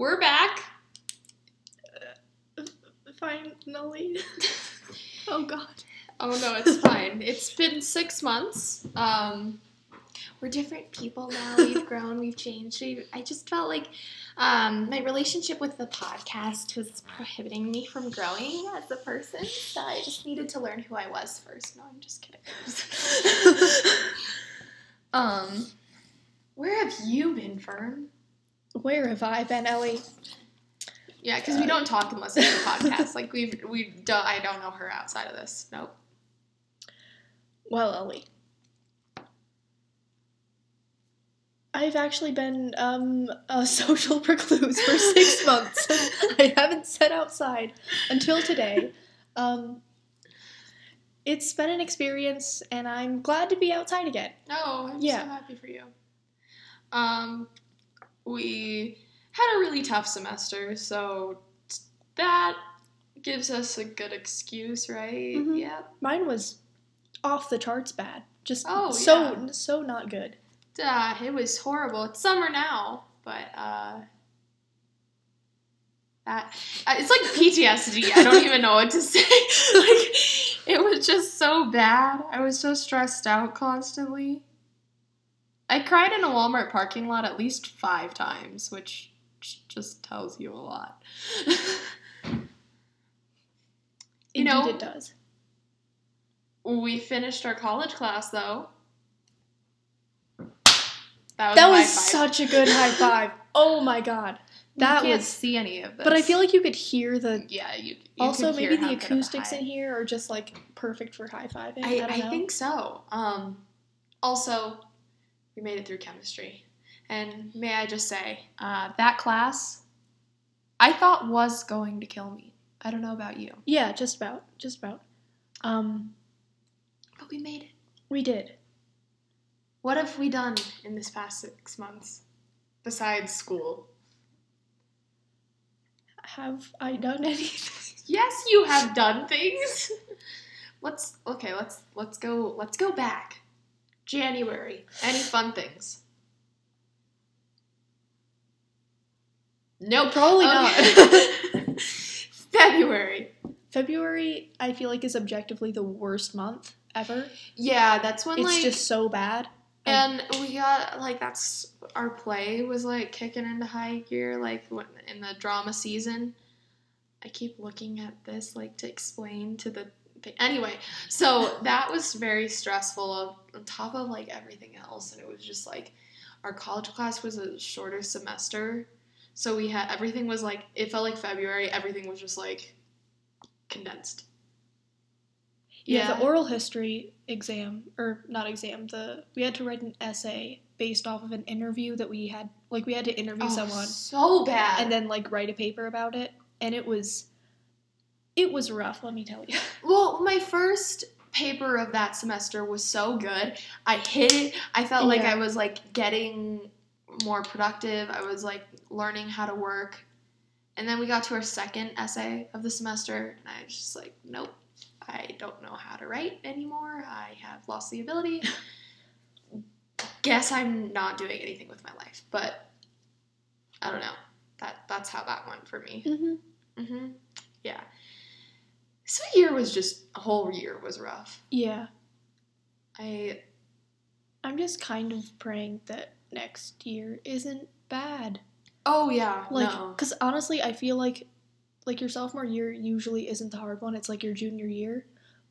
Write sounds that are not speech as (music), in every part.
We're back. Finally. (laughs) oh god. Oh no, it's fine. It's been six months. Um, we're different people now. We've grown. We've changed. we I just felt like um, my relationship with the podcast was prohibiting me from growing as a person. So I just needed to learn who I was first. No, I'm just kidding. (laughs) um, where have you been, Fern? Where have I been, Ellie? Yeah, because we don't talk unless it's a podcast. Like we we don't. I don't know her outside of this. Nope. Well, Ellie. I've actually been um, a (laughs) social recluse for six (laughs) months. I haven't set outside until today. Um, it's been an experience, and I'm glad to be outside again. Oh, I'm Yeah. so happy for you. Um, we had a really tough semester, so that gives us a good excuse, right? Mhm. Yeah. Mine was off the charts bad. Just Oh, so yeah. so not good. Uh, it was horrible. It's summer now, but uh, that uh, it's like PTSD. I don't (laughs) even know what to say. (laughs) like it was just so bad. I was so stressed out constantly. I cried in a Walmart parking lot at least five times, which just tells you a lot. (laughs) You Indeed, know- it does. we finished our college class though. That was, That was such a good high (laughs) five. Oh my god, that you can't was. see any of this. But I feel like you could hear the. yeah, you. you also, could maybe the good of a acoustics in here are just like perfect for high fiving. I, I, I, think so. Um, also, we made it through chemistry, and may I just say uh, that class, I thought was going to kill me. I don't know about you, Yeah, just about, just about. Um, but we made it. we did. What have we done in this past six months besides school? Have I done (laughs) anything? Yes, you have done things. (laughs) let's okay. Let's let's go. Let's go back. January. Any fun things? No, Probably Okay. (laughs) February. February, I feel like is objectively the worst month ever. Yeah, that's when it's like just so bad. and we got like that's our play was like kicking into high gear like in the drama season. I keep looking at this like to explain to the thing. Anyway, so that was very stressful on top of like everything else, and it was just like our college class was a shorter semester, so we had everything was like it felt like February. Everything was just like condensed. Yeah, the oral history exam or not exam, the we had to write an essay based off of an interview that we had like we had to interview Oh, someone so bad. and then like write a paper about it and it was it was rough, let me tell you. (laughs) Well, my first paper of that semester was so good. I hit it. I felt like I was like getting more productive. I was like learning how to work. And then we got to our second essay of the semester, and I was just like, nope, I don't know how to write anymore. I have lost the ability. (laughs) Guess I'm not doing anything with my life, but I don't know. That that's how that went for me. Mm-hmm. hmm Yeah. So year was just a whole year was rough. Yeah. I I'm just kind of praying that next year isn't bad. oh yeah Like, no because honestly, I feel like like your sophomore year usually isn't the hard one. It's like your junior year.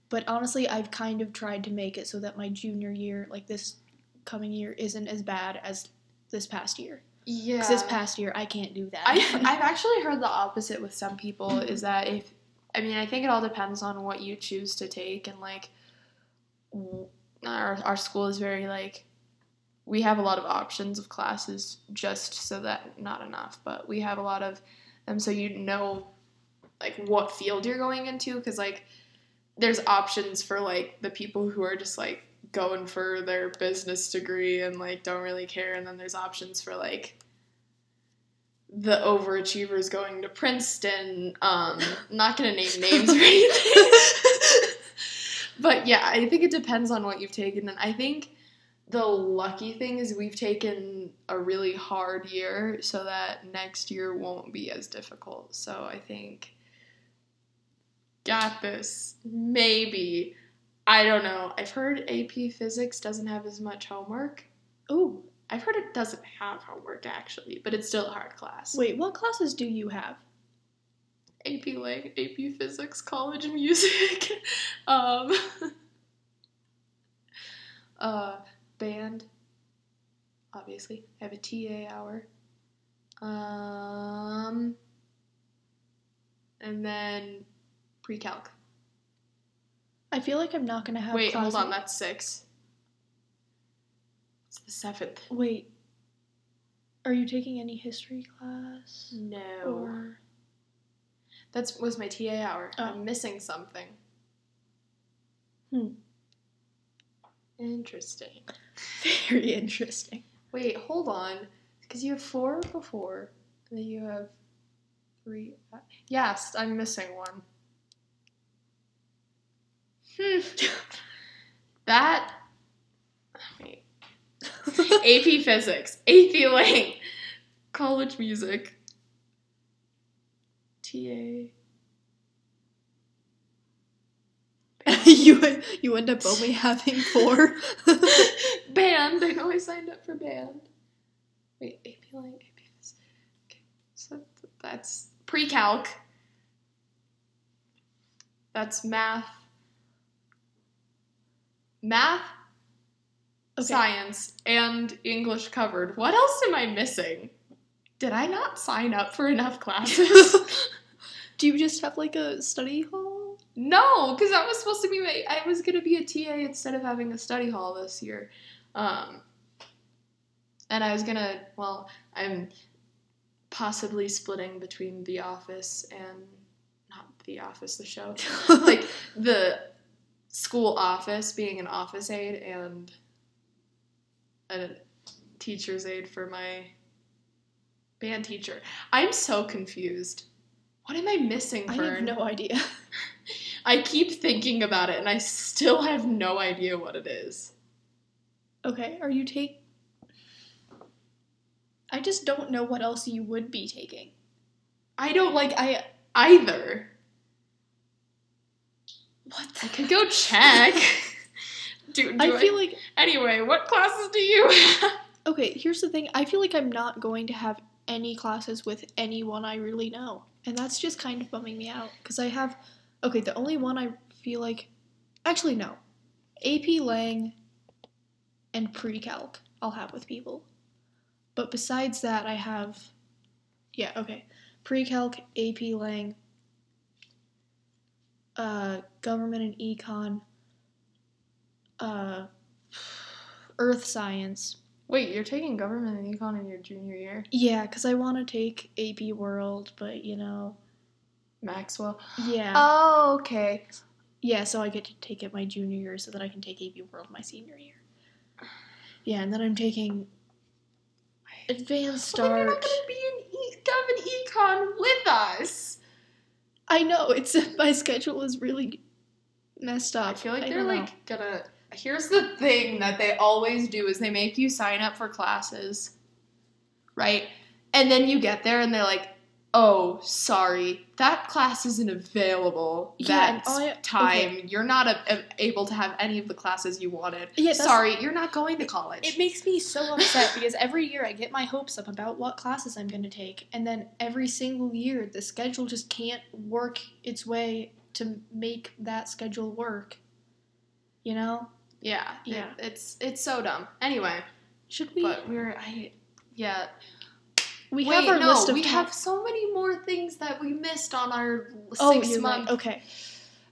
But honestly, I've kind of tried to make it so that my junior year, like this coming year, isn't as bad as this past year. yeah. Because this past year, I can't do that. I've (laughs) I've actually heard the opposite with some people is that if I mean I think it all depends on what you choose to take and like our our school is very like we have a lot of options of classes just so that not enough but we have a lot of them so you know like what field you're going into because like there's options for like the people who are just like going for their business degree and like don't really care and then there's options for like the overachievers going to Princeton. Um, not gonna name names or anything. (laughs) but yeah, I think it depends on what you've taken, and I think the lucky thing is we've taken a really hard year so that next year won't be as difficult. So I think got this. Maybe. I don't know. I've heard AP Physics doesn't have as much homework. Ooh, I've heard it doesn't have homework actually, but it's still a hard class. wait, what classes do you have? AP Lang, AP Physics, College Music, (laughs) um, (laughs) uh, band. Obviously, I have a TA hour. Um, and then pre-calc. I feel like I'm not gonna have. Wait, hold on, that's six. The seventh. Wait, are you taking any history class? No, Or that was my TA hour. Oh. I'm missing something. Hmm. Interesting. very interesting. Wait, hold on. Because you have four before, and then you have three. Yes, I'm missing one. Hmm. (laughs) that. AP (laughs) Physics, AP Lang, College Music, TA. (laughs) you you end up only having four. (laughs) band. I know I signed up for band. Wait, AP Lang, AP Physics. Okay, so that's pre-calc. That's math. Math. Science, and English covered. What else am I missing? Did I not sign up for enough classes? (laughs) (laughs) Do you just have like a study hall? No, because that was supposed to be my. I was gonna be a TA instead of having a study hall this year, um, and I was gonna. Well, I'm possibly splitting between The Office and not The Office, the show, (laughs) like the school office, being an office aide and a teacher's aide for my band teacher. I'm so confused. What am I missing, I have no idea. (laughs) I keep thinking about it and I still have no idea what it is. Okay, are you take? I just don't know what else you would be taking. I don't like I either. What? I could go check. (laughs) do, do I feel like anyway, what classes do you have? okay. Here's the thing. I feel like I'm not going to have any classes with anyone I really know, and that's just kind of bumming me out because I have. Okay, the only one I feel like, actually no, AP Lang. And pre-calc I'll have with people, but besides that I have, yeah okay, pre-calc AP Lang. Uh, government and econ. Uh, earth science. Wait, you're taking government and econ in your junior year? Yeah, because I want to take AP World, but you know, Maxwell. yeah, Oh, okay. yeah. So I get to take it my junior year, so that I can take AP World my senior year. Yeah, and then I'm taking advanced Well, then you're not gonna be in e- Gov and econ with us. I know it's (laughs) my schedule is really messed up. I feel like they're don't know. like gonna. Here's the thing that they always do is they make you sign up for classes, right? And then you get there and they're like, "Oh, sorry, that class isn't available Yeah, that I- time. You're not a, a- able to have any of the classes you wanted. Yeah, sorry, you're not going to college." It makes me so upset because every year I get my hopes up about what classes I'm going to take, and then every single year the schedule just can't work its way to make that schedule work. You know? Yeah, it- Yeah. it's it's so dumb. Anyway, Should we? but we're I yeah. we Wait, have our no, list of we top- have so many more things that we missed on our Oh, six month. right. Okay.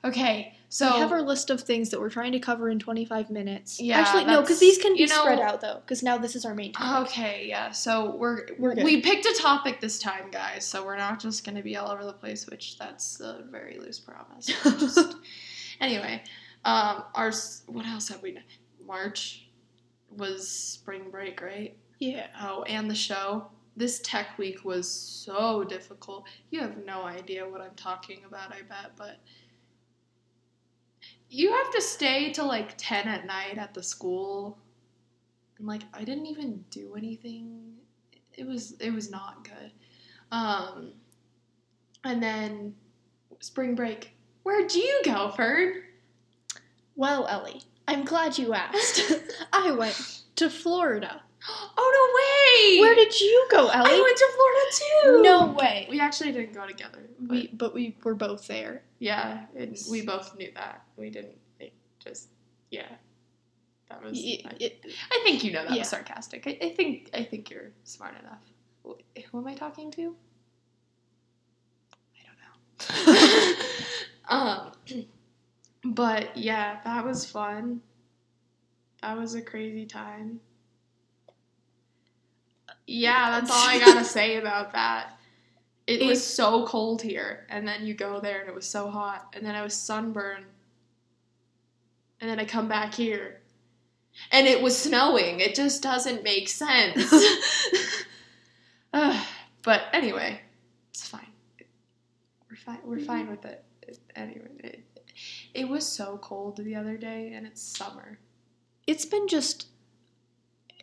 Okay, so we have our list of things that we're trying to cover in 25 minutes. Yeah, Actually, no, because these can be you know- spread out though. Because now this is our main topic. Okay, yeah. So we're, We're good. we picked a topic this time, guys. So we're not just gonna be all over the place, which that's a very loose promise. (laughs) Just, anyway, um, our what else have we done? March was spring break, right? Yeah. Oh, and the show. This tech week was so difficult. You have no idea what I'm talking about, I bet, but you have to stay till like 10 at night at the school and like I didn't even do anything. It was it was not good. Um, and then spring break. Where'd you go, Fern? Well, Ellie, I'm glad you asked. (laughs) I went to Florida. (gasps) Oh no way! Where did you go, Ellie? I went to Florida too. No way. we actually didn't go together. But We, but we were both there. yeah, it, we both knew that. We didn't it just yeah. That was. Y- I, it- I think you know that Yeah. was sarcastic. I, I think I think you're smart enough. Who am I talking to? I don't know. (laughs) (laughs) um, (clears throat) but yeah, that was fun. That was a crazy time. Yeah, that's all I (laughs) gotta say about that. It was so cold here, and then you go there and it was so hot, and then I was sunburned, and then I come back here, and it was snowing. It just doesn't make sense. (laughs) (sighs) Ugh, but anyway, it's fine. We're fine. We're fine mm-hmm. with it. It- Anyway, it, it was so cold the other day, and it's summer. It's been just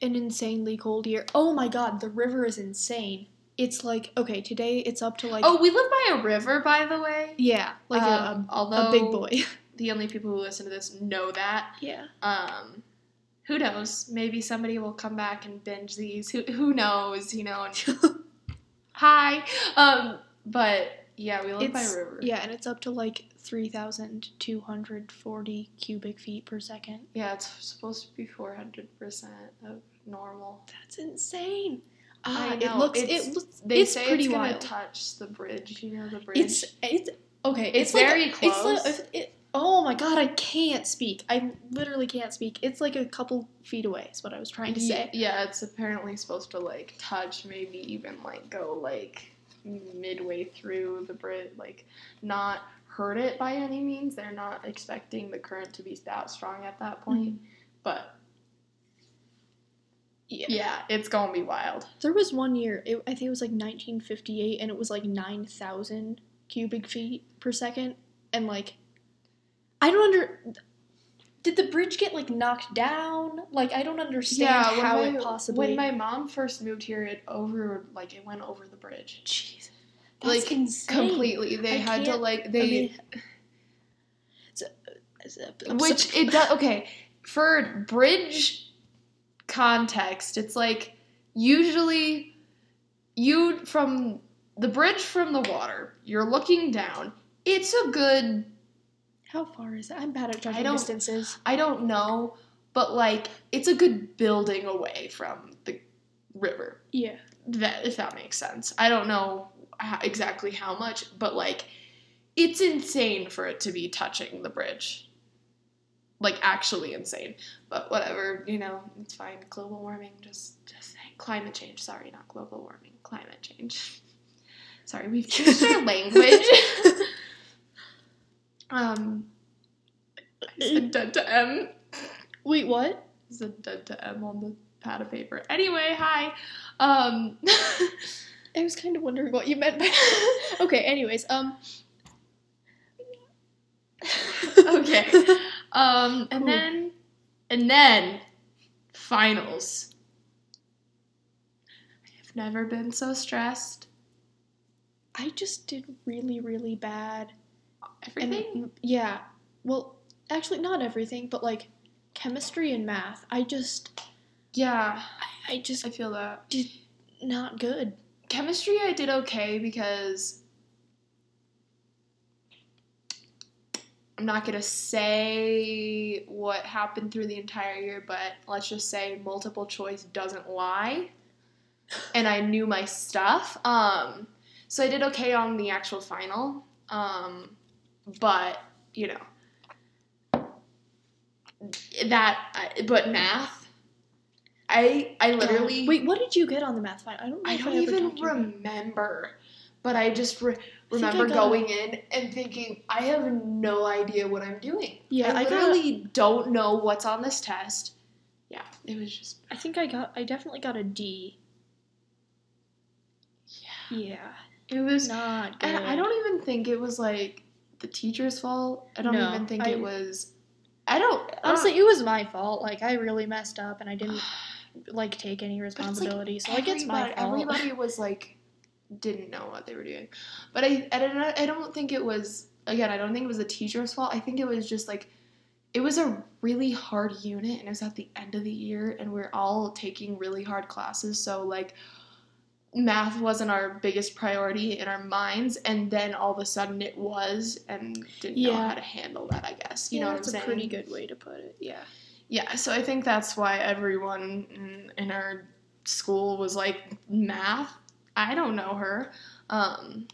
an insanely cold year. Oh my god, the river is insane. It's like okay, today it's up to like Oh, we live by a river, by the way. yeah, like a- Um, a, although a big boy. (laughs) The only people who listen to this know that. yeah. Um, who knows? Maybe somebody will come back and binge these. Who who knows? You know. And, (laughs) hi. Um, but yeah, we live by a river. Yeah, and it's up to like 3,240 cubic feet per second. Yeah, it's supposed to be four hundred percent of normal. That's insane. I Ah, it looks it's- it looks They it's say pretty it's gonna wild. touch the bridge. You know the bridge. It's it's okay. It's like- very It's like, close. it, oh my god, I can't speak. I literally can't speak. It's like a couple feet away. Is what I was trying to say. Yeah, it's apparently supposed to like touch, maybe even like go like midway through the bridge, like not hurt it by any means. They're not expecting the current to be that strong at that mm-hmm. point, but Yeah. yeah, it's gonna be wild. There was one year. It, I think it was like 1958, and it was like 9,000 cubic feet per second, and like I don't under. Did the bridge get like knocked down? Like I don't understand when how my- it possibly. When my mom first moved here, it over like it went over the bridge Jeez, that's Like, insane. completely. They I had to like I they. mean, so- so- Which it does. Okay, for bridge context, it's like usually you from the bridge from the water, you're looking down. It's a good. How far is it? I'm bad at judging don't- distances. I don't know, but like it's a good building away from the river. Yeah. That if that makes sense. I don't know how, exactly how much, but like it's insane for it to be touching the bridge. Like actually insane. But whatever, you know, it's fine. Global warming, just just. Climate change. Sorry, not global warming. Climate change. (laughs) Sorry, we've changed our (laughs) language. (laughs) um, I said dead to M. Wait, what? I said dead to M on the pad of paper. Anyway, hi. Um, (laughs) I was kind of wondering what you meant by. okay. Anyways, um. (laughs) okay. Um, and Ooh. then, and then, finals. I have never been so stressed. I just did really, really bad. Everything. And yeah, well, actually, not everything, but like chemistry and math. I just, yeah, I, I just I feel that. did not good. Chemistry, I did okay because I'm not gonna say what happened through the entire year, but let's just say multiple choice doesn't lie, and I knew my stuff. Um, so I did okay on the actual final. Um, but you know that. But math, I I literally Wait, what did you get on the math final? I don't. I don't ever even talked to you about it. remember, but I just re- think I remember got- going in and thinking, I have no idea what I'm doing. Yeah, I I got- literally don't know what's on this test. Yeah, it was just I think I got. I definitely got a D. yeah, Yeah, it was. not good. And I don't even think it was like the teacher's fault. I don't No, even think I- it was. I don't ah. Honestly, it was my fault. Like I really messed up, and I didn't. (sighs) like take any responsibility. so like it's my fault. Everybody (laughs) was like, didn't know what they were doing, but I, I don't, I don't think it was. Again, I don't think it was the teacher's fault. I think it was just like, it was a really hard unit, and it was at the end of the year, and we're all taking really hard classes. So like, math wasn't our biggest priority in our minds, and then all of a sudden it was, and didn't know how to handle that. I guess you yeah, know what I'm that's saying. a pretty good way to put it. Yeah. Yeah, so I think that's why everyone in, in our school was like math. I don't know her. Um,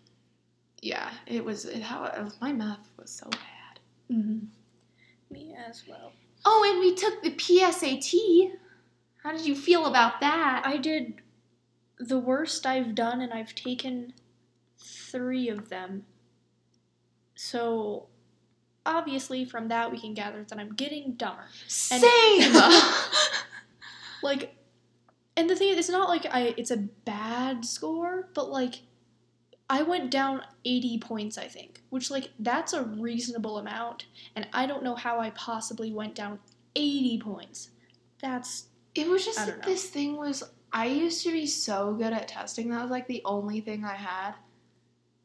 yeah, it was it, how it my math was so bad. Mm-hmm. Me as well. Oh, and we took the PSAT. How did you feel about that? I did the worst I've done, and I've taken three of them. So, obviously, from that, we can gather that I'm getting dumber. Same. (laughs) (laughs) Like, and the thing is, it's not like I it's a bad score, but like, I went down 80 points, I think, which like that's a reasonable amount, and I don't know how I possibly went down 80 points. That's it was just I like don't know. this thing was. I used to be so good at testing. That was like the only thing I had,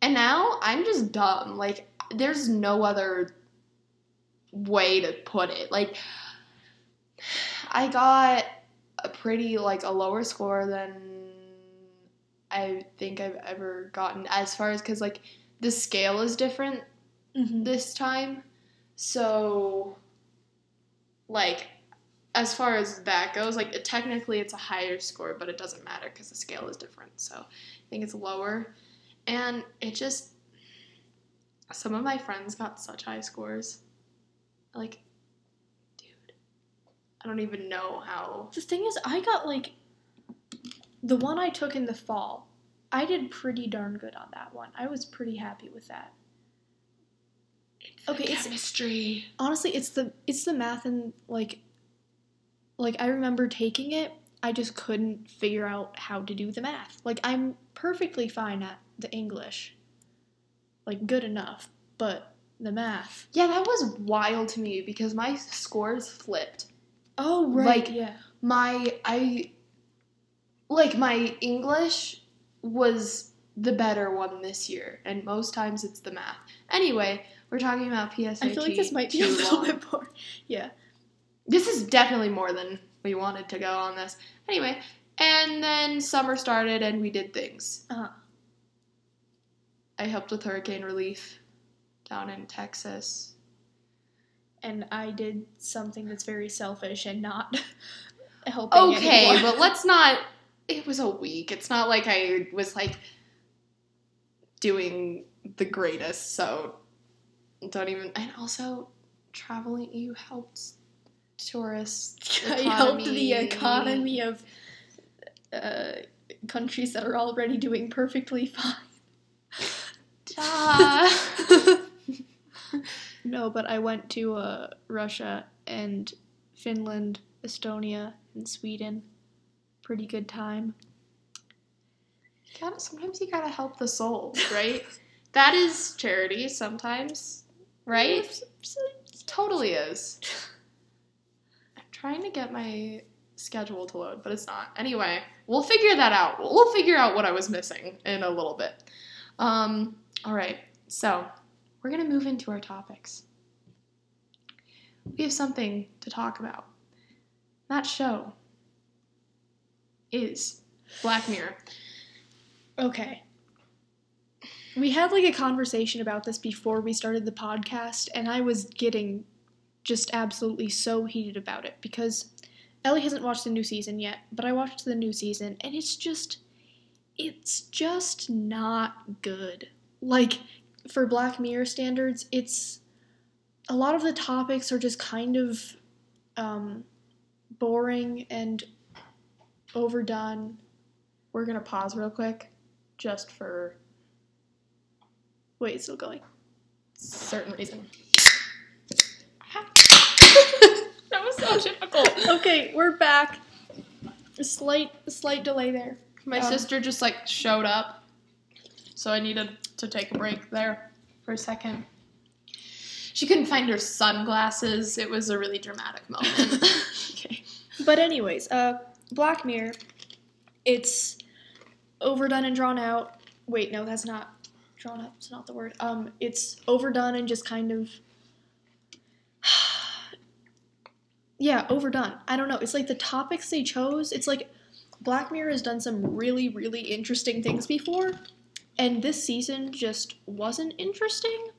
and now I'm just dumb. Like there's no other way to put it. Like I got a pretty like a lower score than I think I've ever gotten as far as cuz like the scale is different mm-hmm. this time. So like as far as that goes, like technically it's a higher score, but it doesn't matter cuz the scale is different. So I think it's lower. And it just some of my friends got such high scores. Like dude, I don't even know how The thing is, I got like the one I took in the fall. I did pretty darn good on that one. I was pretty happy with that. Okay, it's- chemistry. Honestly, it's the it's the math and like like I remember taking it. I just couldn't figure out how to do the math. Like I'm perfectly fine at the English. Like good enough, but the math. Yeah, that was wild to me because my scores flipped. Oh right, yeah. My I like my English was the better one this year, and most times it's the math. Anyway, we're talking about PSAT. I feel like this might be a little long. bit more. (laughs) Yeah. This is definitely more than we wanted to go on this. Anyway, and then summer started and we did things. Uh-huh. I helped with hurricane relief down in Texas. and I did something that's very selfish and not (laughs) helping. Okay, anyone. but let's not. It was a week. It's not like I was like doing the greatest. So don't even. And also, traveling. You helped tourists. (laughs) I helped the economy. economy of uh, countries that are already doing perfectly (laughs) fine. (laughs) No, but I went to uh, Russia and Finland, Estonia, and Sweden. Pretty good time. gotta, sometimes you gotta help the souls, right? that is charity sometimes, right? totally is. Trying to get my schedule to load, but it's not. Anyway, we'll figure that out. We'll figure out what I was missing in a little bit. Um, all right, so we're gonna move into our topics. We have something to talk about. That show is Black Mirror. Okay. We had like a conversation about this before we started the podcast, and I was getting just absolutely so heated about it because Ellie hasn't watched the new season yet, but I watched the new season, and it's just, it's just not good. Like, for Black Mirror standards, it's a lot of the topics are just kind of um, boring and overdone. We're gonna pause real quick, just for Wait, it's still going. certain reason. that was so difficult. okay, we're back. A slight, a slight delay there. My Um, sister just like showed up, so I needed to take a break there for a second. She couldn't find her sunglasses. It was a really dramatic moment. (laughs) okay. But anyways, uh, Black Mirror, it's overdone and drawn out. Wait, no, that's not drawn up. It's not the word. Um, it's overdone and just kind of. Yeah, overdone. I don't know. It's like the topics they chose. It's like Black Mirror has done some really, really interesting things before, and this season just wasn't interesting.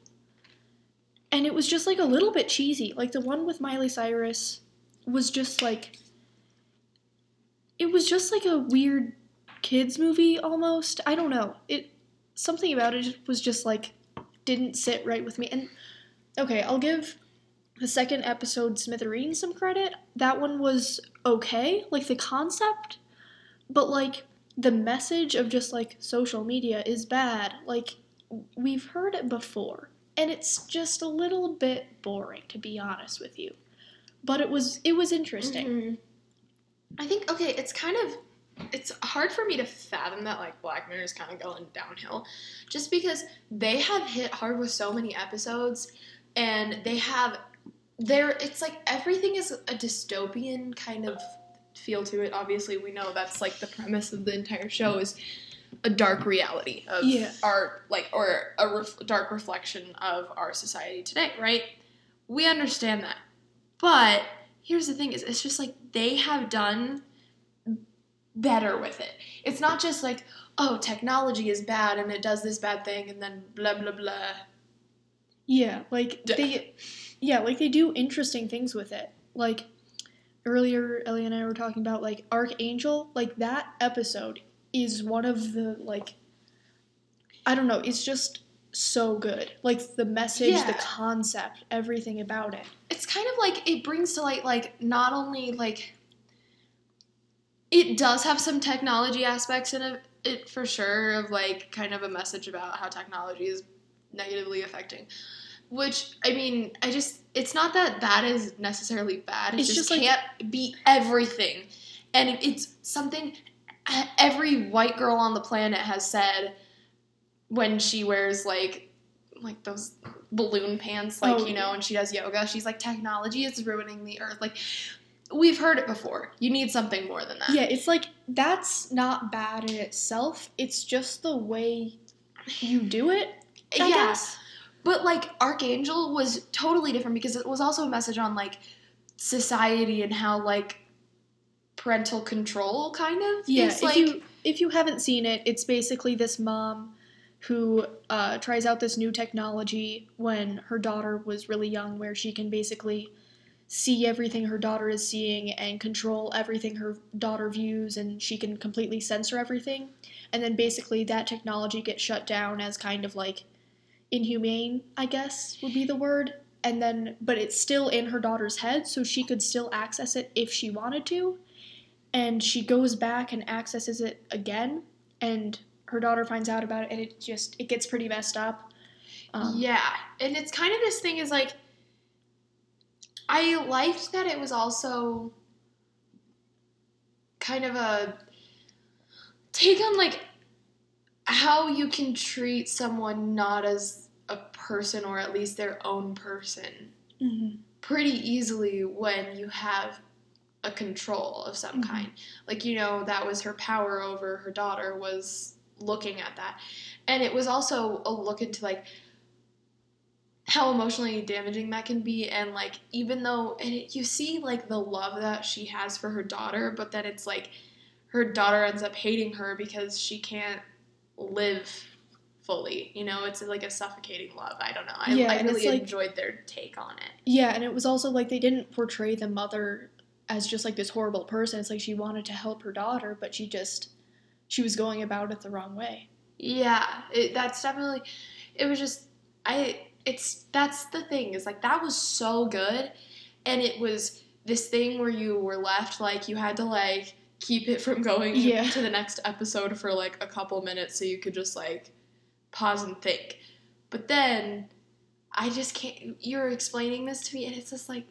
And it was just like a little bit cheesy. Like the one with Miley Cyrus was just like. It was just like a weird kids movie almost. I don't know. It something about it was just like didn't sit right with me. And okay, I'll give the second episode Smithereens some credit. That one was okay, like the concept, but like the message of just like social media is bad. Like we've heard it before, and it's just a little bit boring to be honest with you. But it was it was interesting. Mhm. I think okay, it's kind of it's hard for me to fathom that like Black Mirror is kind of going downhill, just because they have hit hard with so many episodes, and they have there. It's like everything is a dystopian kind of feel to it. Obviously, we know that's like the premise of the entire show is a dark reality of Yeah. our like or a ref- dark reflection of our society today, right? We understand that. But here's the thing is it's just like they have done better with it. It's not just like, oh, technology is bad and it does this bad thing and then blah blah blah. Yeah, like they yeah, like they do interesting things with it. Like earlier Ellie and I were talking about like Arkangel, like that episode is one of the like I don't know, it's just so good. Like the message, the concept, everything about it. It's kind of like it brings to light like not only like it does have some technology aspects in it, it for sure of like kind of a message about how technology is negatively affecting. Which i mean i just it's not that that is necessarily bad. It It's just, just like- can't be everything. And it's something every white girl on the planet has said when she wears like like those balloon pants like Oh, you know and she does yoga she's like technology is ruining the earth. Like we've heard it before. You need something more than that. Yeah, it's like that's not bad in itself. It's just the way you do it. I yeah guess. But like Arkangel was totally different because it was also a message on like society and how like parental control kind of Yeah, is if like you if you haven't seen it, it's basically this mom who uh, tries out this new technology when her daughter was really young, where she can basically see everything her daughter is seeing and control everything her daughter views, and she can completely censor everything. And then basically that technology gets shut down as kind of like inhumane, I guess would be the word. And then, but it's still in her daughter's head, so she could still access it if she wanted to and she goes back and accesses it again and her daughter finds out about it and it just it gets pretty messed up um, yeah and it's kind of this thing is like i liked that it was also kind of a take on like how you can treat someone not as a person or at least their own person mhm. pretty easily when you have a control of some Mhm. kind. Like you know that was her power over her daughter was looking at that. And it was also a look into like how emotionally damaging that can be and like even though and it, you see like the love that she has for her daughter but then it's like her daughter ends up hating her because she can't live fully you know it's like a suffocating love i don't know i, Yeah, I really like- enjoyed their take on it yeah and it was also like they didn't portray the mother as just like this horrible person it's like she wanted to help her daughter but she just she was going about it the wrong way Yeah, it, that's definitely. It was just I. It's that's the thing is like that was so good, and it was this thing where you were left like you had to like keep it from going Yeah. to the next episode for like a couple minutes so you could just like pause and think. But then I just can't. You're explaining this to me, and it's just like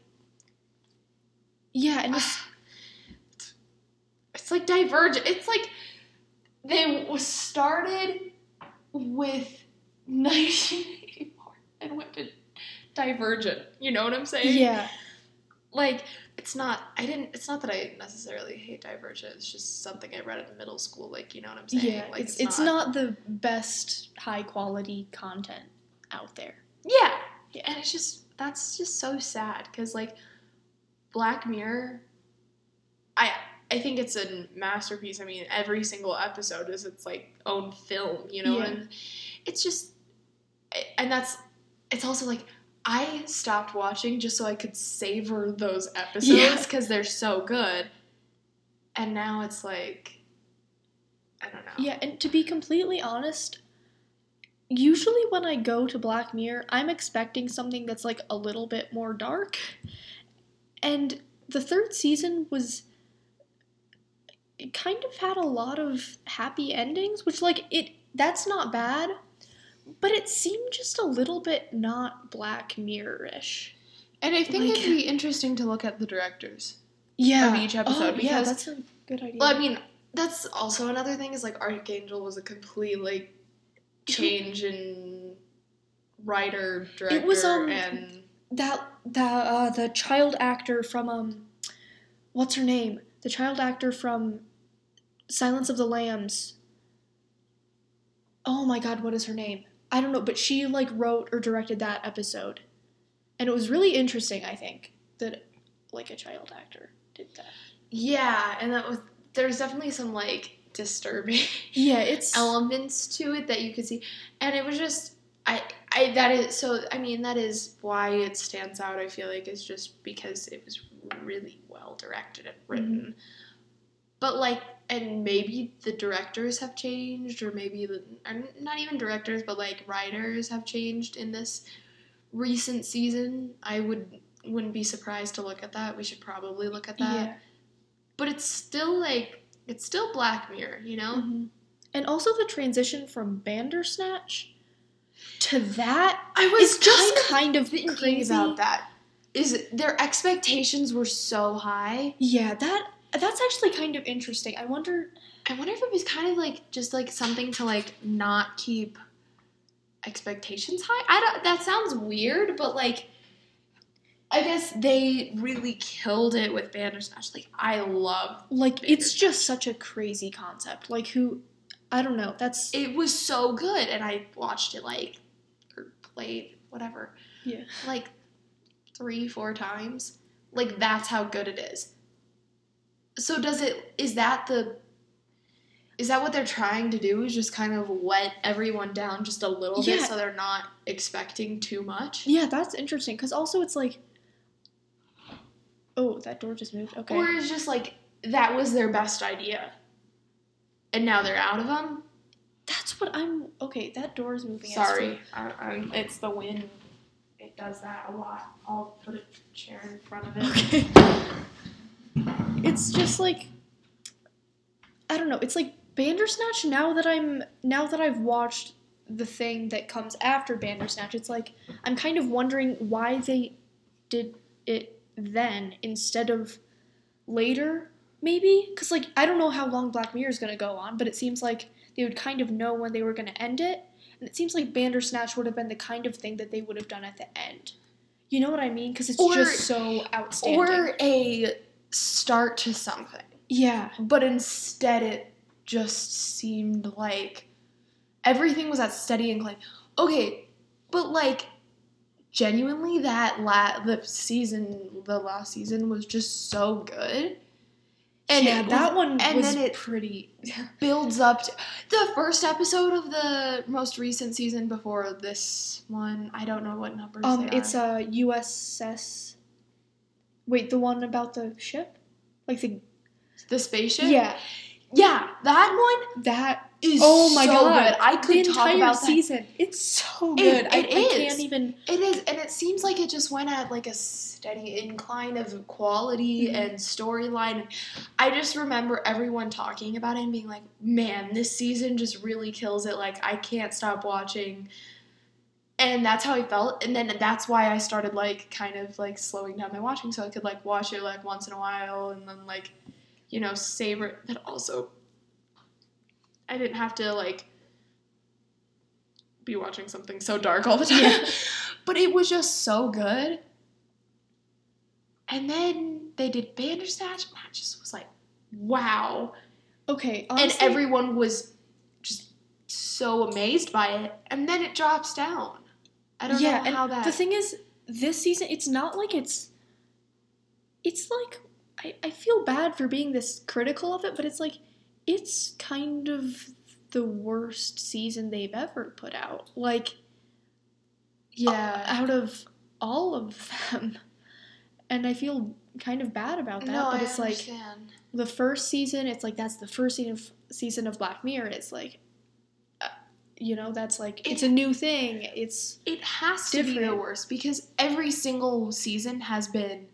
yeah and it's (sighs) it's like divergent. It's like they started with (laughs) 1984 and went to Divergent. You know what I'm saying? yeah Like it's not I didn't it's not that I necessarily hate Divergent. It's just something I read in middle school. Like you know what I'm saying? Yeah, like, it's it's not the best high quality content out there. Yeah, and it's just that's just so sad because like Black Mirror, I I think it's a masterpiece. I mean, every single episode is its like own film, you know, Yeah. and it's just, and that's it's also like I stopped watching just so I could savor those episodes Yeah. because they're so good, and now it's like, I don't know. Yeah, and to be completely honest, usually when I go to Black Mirror, I'm expecting something that's like a little bit more dark. And the third season was it kind of had a lot of happy endings, which like it that's not bad, but it seemed just a little bit not Black Mirror-ish. And I think Like- it'd be interesting to look at the directors. Yeah. Of each episode, Oh, yeah, that's a good idea. Well, I mean, that's also another thing is like Arkangel was a complete like change in writer, director, it was, um, and that that uh, the child actor from um what's her name the child actor from silence of the lambs oh my god what is her name i don't know but she like wrote or directed that episode. And it was really interesting i think that like a child actor did that. Yeah, and that was there's definitely some like disturbing yeah it's (laughs) elements to it that you could see, and it was just I I that is so I mean that is why it stands out. I feel like is just because it was really well directed and written, mm-hmm. But like and maybe the directors have changed or maybe the or not even directors but like writers have changed in this recent season. I would wouldn't be surprised to look at that. We should probably look at that. Yeah. But it's still like it's still black mirror you know? Mhm. and also the transition from bandersnatch to that i was just kind of thinking crazy. about that. Is their expectations were so high. Yeah, that that's actually kind of interesting. I wonder. i wonder if it was kind of like just like something to like not keep expectations high i don't that sounds weird but like i guess they really killed it with bandersnatch like i love Like, it's just such a crazy concept. Like, who? I don't know. That's it was so good and i watched it like or played whatever Yeah. like three four times like that's how good it is so does it is that the is that what they're trying to do is just kind of wet everyone down just a little bit so they're not expecting too much yeah, that's interesting. Because also, it's like, oh, that door just moved. Okay. or it's just like that was their best idea and now they're out of them that's what I'm. Okay, that door is moving. sorry I, I, it's the wind it does that a lot i'll put a chair in front of it Okay. (laughs) It's just like I don't know. It's like Bandersnatch now that I'm now that I've watched the thing that comes after Bandersnatch, it's like I'm kind of wondering why they did it then instead of later, maybe? Cuz like I don't know how long Black Mirror is going to go on, but it seems like they would kind of know when they were going to end it. And it seems like Bandersnatch would have been the kind of thing that they would have done at the end. You know what I mean? Cuz it's Or- just so outstanding. or a start to something yeah. but instead it just seemed like everything was at steady incline okay but like genuinely that la- the season the last season was just so good and yeah, that one and was then it pretty. (laughs) builds up to the first episode of the most recent season before this one i don't know what numbers Um, it's a USS. Wait, the one about the ship, like the the spaceship yeah, yeah that one that. is Oh my so god! good. I could the talk about that season. It's so good. I, it I is. can't even. It is, and it seems like it just went at like a steady incline of quality Mhm. and storyline. I just remember everyone talking about it and being like, "Man, this season just really kills it! Like, I can't stop watching." And that's how I felt, and then that's why I started like kind of like slowing down my watching, so I could like watch it like once in a while, and then like, you know, savor it. But also, I didn't have to like be watching something so dark all the time. Yeah. (laughs) but it was just so good. And then they did Bandersnatch, and I just was like, wow. Okay, and everyone was just so amazed by it, and then it drops down. I don't yeah, know and how that. the thing is, this season it's not like it's. It's like I, I feel bad for being this critical of it, but it's like it's kind of the worst season they've ever put out. Like yeah, out of all of them. And I feel kind of bad about that, no, but I it's like the first season, it's like that's the first season of, season of Black Mirror. It's like, you know, that's like It- it's a new thing. It's it has to be the worst because every single season has been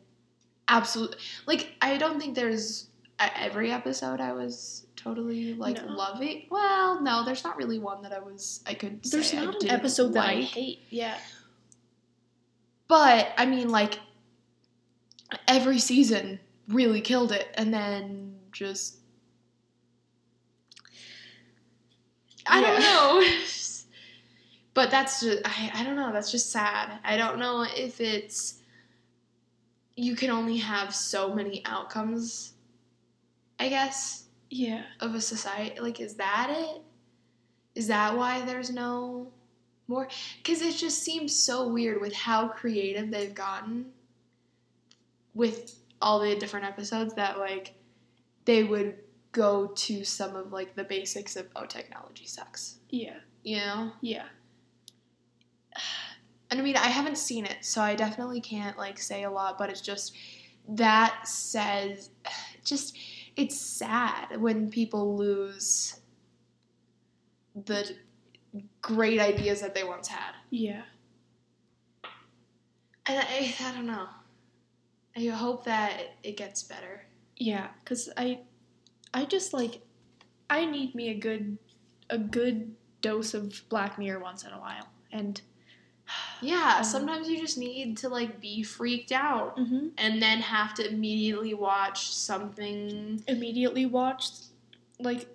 absolute. Like I don't think there's every episode I was totally like No. loving. Well, no, there's not really one that I was. I could. there's not an episode that I hate. Yeah, But I mean, like every season really killed it, and then just I don't know. (laughs) but that's just I, I don't know. That's just sad. I don't know if it's you can only have so many outcomes. I guess yeah. of a society. Like, is that it? Is that why there's no more? Because it just seems so weird with how creative they've gotten with all the different episodes that, like, they would go to some of, like, the basics of, oh, technology sucks. Yeah, You know? yeah, And I mean, I haven't seen it, so I definitely can't, like, say a lot, but it's just that says, (sighs) just, it's sad when people lose the great ideas that they once had. yeah. And I, I don't know. I hope that it gets better. Yeah, cuz I I just like I need me a good a good dose of Black Mirror once in a while. And (sighs) Yeah, Um, sometimes you just need to like be freaked out mm-hmm. and then have to immediately watch something. immediately watched like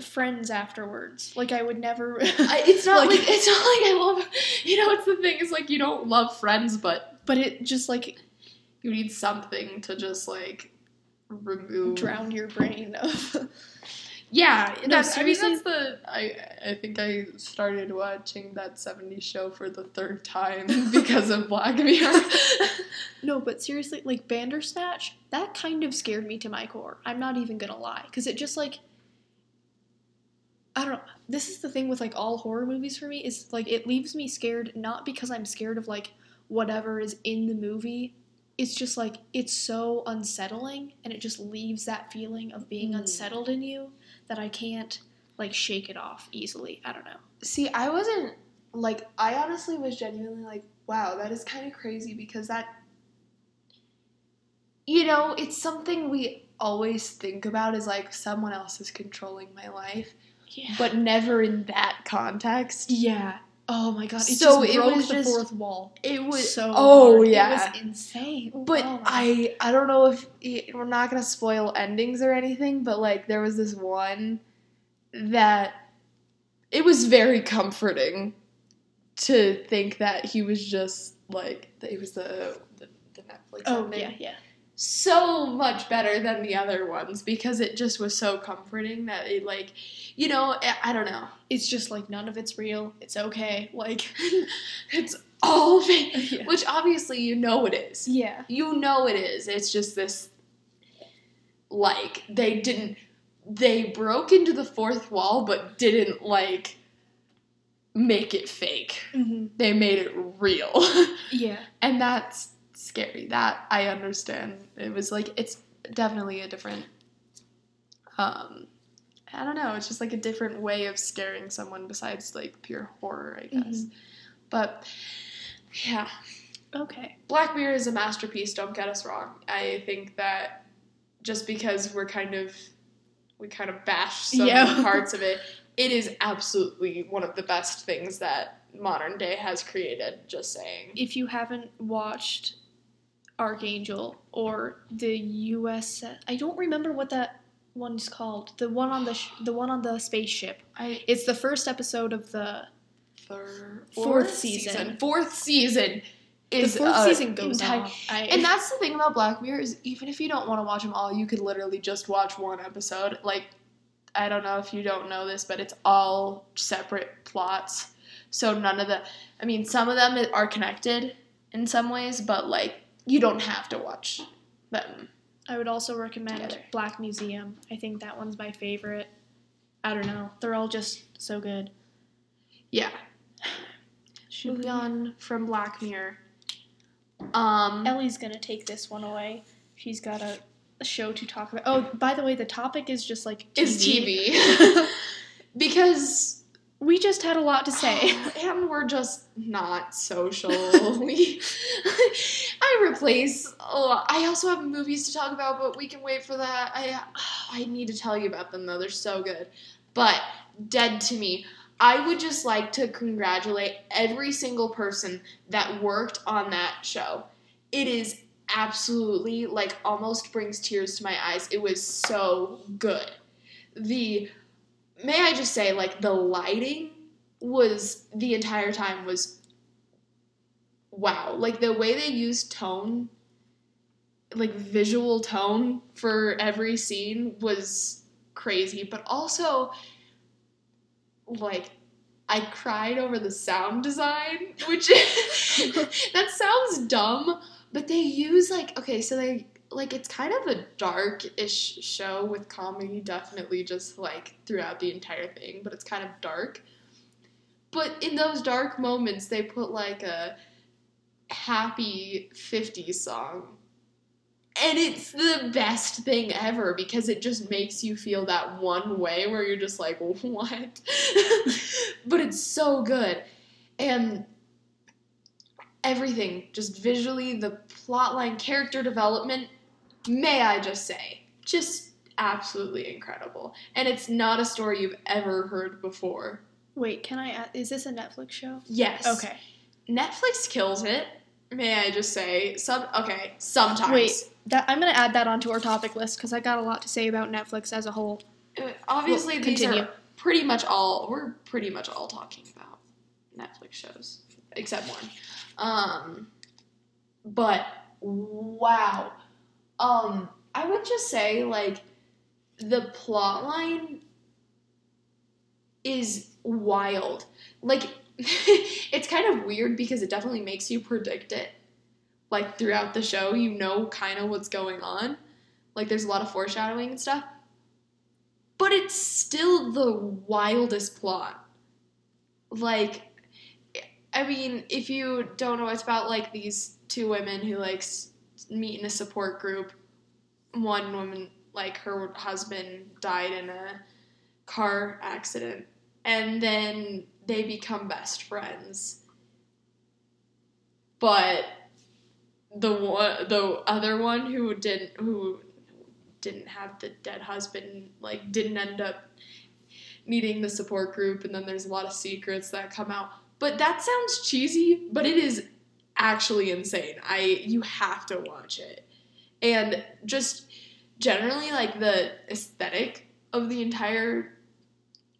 Friends afterwards. Like I would never (laughs) I, it's not Like- like, it's not like I love. You know, it's the thing. Is like you don't love Friends, but but it just like you need something to just like remove. drown your brain of (laughs) Yeah, No, that's, I mean that's the. I I think I started watching that '70s show for the third time (laughs) because of Black Mirror. (laughs) No, but seriously, like Bandersnatch, that kind of scared me to my core. I'm not even gonna lie, because it just like I don't know. This is the thing with like all horror movies for me is like it leaves me scared not because I'm scared of like whatever is in the movie. It's just like it's so unsettling and it just leaves that feeling of being Mm. unsettled in you that I can't like shake it off easily. I don't know. See, I wasn't like I honestly was genuinely like, wow, that is kind of crazy because that you know, it's something we always think about is like someone else is controlling my life, Yeah. but never in that context. yeah. Oh my god! It So just it broke was the just- fourth wall. It was so oh hard. yeah. it was insane. Oh, but Oh I I don't know if it, we're not gonna spoil endings or anything, but like there was this one that it was very comforting to think that he was just like that it was the the, the Netflix Oh ending. yeah, yeah. So much better than the other ones because it just was so comforting that it like you know I, don't know It's just like none of it's real. It's okay. (laughs) Like it's all fake (laughs) yeah. which obviously you know it is yeah. you know it is. It's just this like they didn't they broke into the fourth wall but didn't like make it fake. hmm They made it real. (laughs) Yeah. and that's scary. That I understand. It was like it's definitely a different um I don't know, it's just like a different way of scaring someone besides like pure horror, I guess. But yeah, Okay. Black Mirror is a masterpiece, don't get us wrong. I think that just because we're kind of we kind of bash some Yeah. (laughs) parts of it, it is absolutely one of the best things that modern day has created, just saying. If you haven't watched Arkangel or the U.S. I don't remember what that one's called. The one on the sh- the one on the spaceship. I It's the first episode of the third Fourth season. Fourth season. is the fourth season goes entire- on. I, And that's the thing about Black Mirror is even if you don't want to watch them all, you could literally just watch one episode. Like, I don't know if you don't know this, but it's all separate plots. So none of the, I mean, some of them are connected in some ways, but like you don't have to watch them. I would also recommend Together. Black Museum. I think that one's my favorite. I don't know. They're all just so good. Yeah. (sighs) Should Moving on from Black Mirror. Um, Ellie's gonna take this one away. She's got a, a show to talk about. Oh, by the way, the topic is just like TV. is TV because we just had a lot to say. Oh, (laughs) and we're just not social. (laughs) we, (laughs) I replace. Oh, I also have movies to talk about, but we can wait for that. I (sighs) I need to tell you about them though. They're so good. But dead to me. I would just like to congratulate every single person that worked on that show. It is absolutely like almost brings tears to my eyes. It was so good. The may I just say like the lighting was the entire time was wow. Like the way they used tone like visual tone for every scene was crazy, but also like I cried over the sound design, which (laughs) that sounds dumb, but they use like okay, so they like it's kind of a dark-ish show with comedy definitely just like throughout the entire thing, but it's kind of dark. But in those dark moments, they put like a happy 50s song. And it's the best thing ever because it just makes you feel that one way where you're just like, what? (laughs) but it's so good. And everything, just visually, the plotline, character development, may I just say, just absolutely incredible. And it's not a story you've ever heard before. Wait, can I? Add, is this a Netflix show? Yes. Okay. Netflix kills it. May I just say some? Okay, sometimes. Wait, that I'm gonna add that onto our topic list because I got a lot to say about Netflix as a whole. Uh, obviously Well, these continue. are pretty much all. We're pretty much all talking about Netflix shows, except one. Um, but wow, um, I would just say like the plot line is wild. Like (laughs) it's kind of weird because it definitely makes you predict it. Like throughout the show, you know kind of what's going on. Like there's a lot of foreshadowing and stuff. But it's still the wildest plot. Like I mean, if you don't know, it's about like these two women who like meet in a support group. One woman, like her husband, died in a car accident, and then they become best friends. But the one, the other one who didn't, who didn't have the dead husband, like didn't end up needing the support group, and then there's a lot of secrets that come out. But that sounds cheesy, but it is actually insane. I you have to watch it. And just generally like the aesthetic of the entire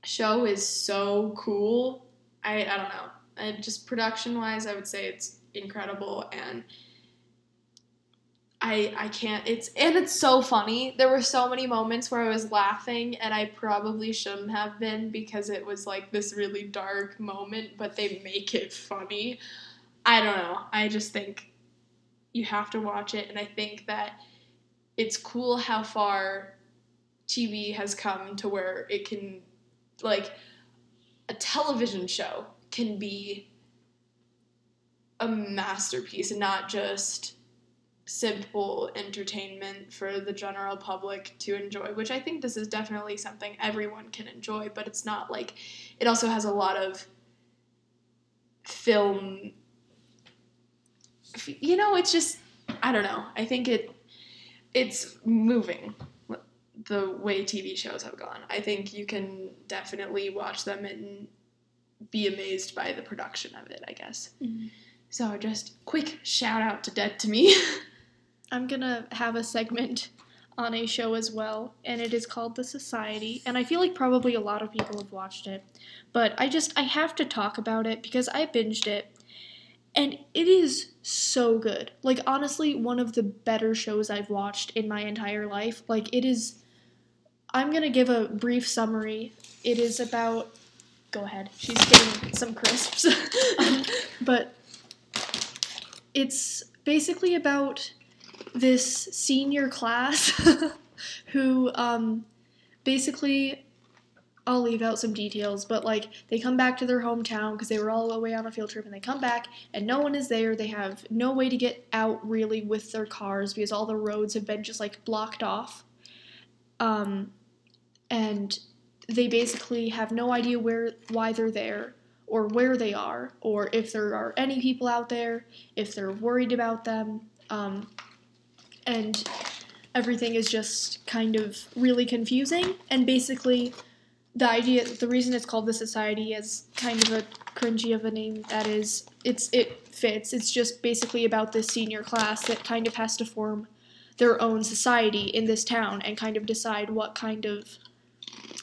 show is so cool. I I don't know. And just production wise, I would say it's incredible and I I can't it's and it's so funny. There were so many moments where I was laughing and I probably shouldn't have been because it was like this really dark moment, but they make it funny. I don't know. I just think you have to watch it and I think that it's cool how far TV has come to where it can like a television show can be a masterpiece and not just simple entertainment for the general public to enjoy, which I think this is definitely something everyone can enjoy, but it's not like it also has a lot of film you know, it's just I don't know. I think it it's moving the way TV shows have gone. I think you can definitely watch them and be amazed by the production of it, I guess. Mhm. So just quick shout out to Dead to Me. (laughs) I'm gonna have a segment on a show as well, and it is called The Society. And I feel like probably a lot of people have watched it, but I just I have to talk about it because I binged it, and it is so good. Like honestly, one of the better shows I've watched in my entire life. Like it is I'm going to give a brief summary. It is about go ahead. She's getting some crisps. (laughs) but it's basically about this senior class (laughs) who um, basically I'll leave out some details, but like they come back to their hometown because they were all away on a field trip and they come back and no one is there. They have no way to get out really with their cars because all the roads have been just like blocked off. Um, and they basically have no idea where why they're there or where they are or if there are any people out there, if they're worried about them. Um, and everything is just kind of really confusing and basically the idea the reason it's called the society is kind of a cringy of a name. That is it's it fits. It's just basically about this senior class that kind of has to form their own society in this town and kind of decide what kind of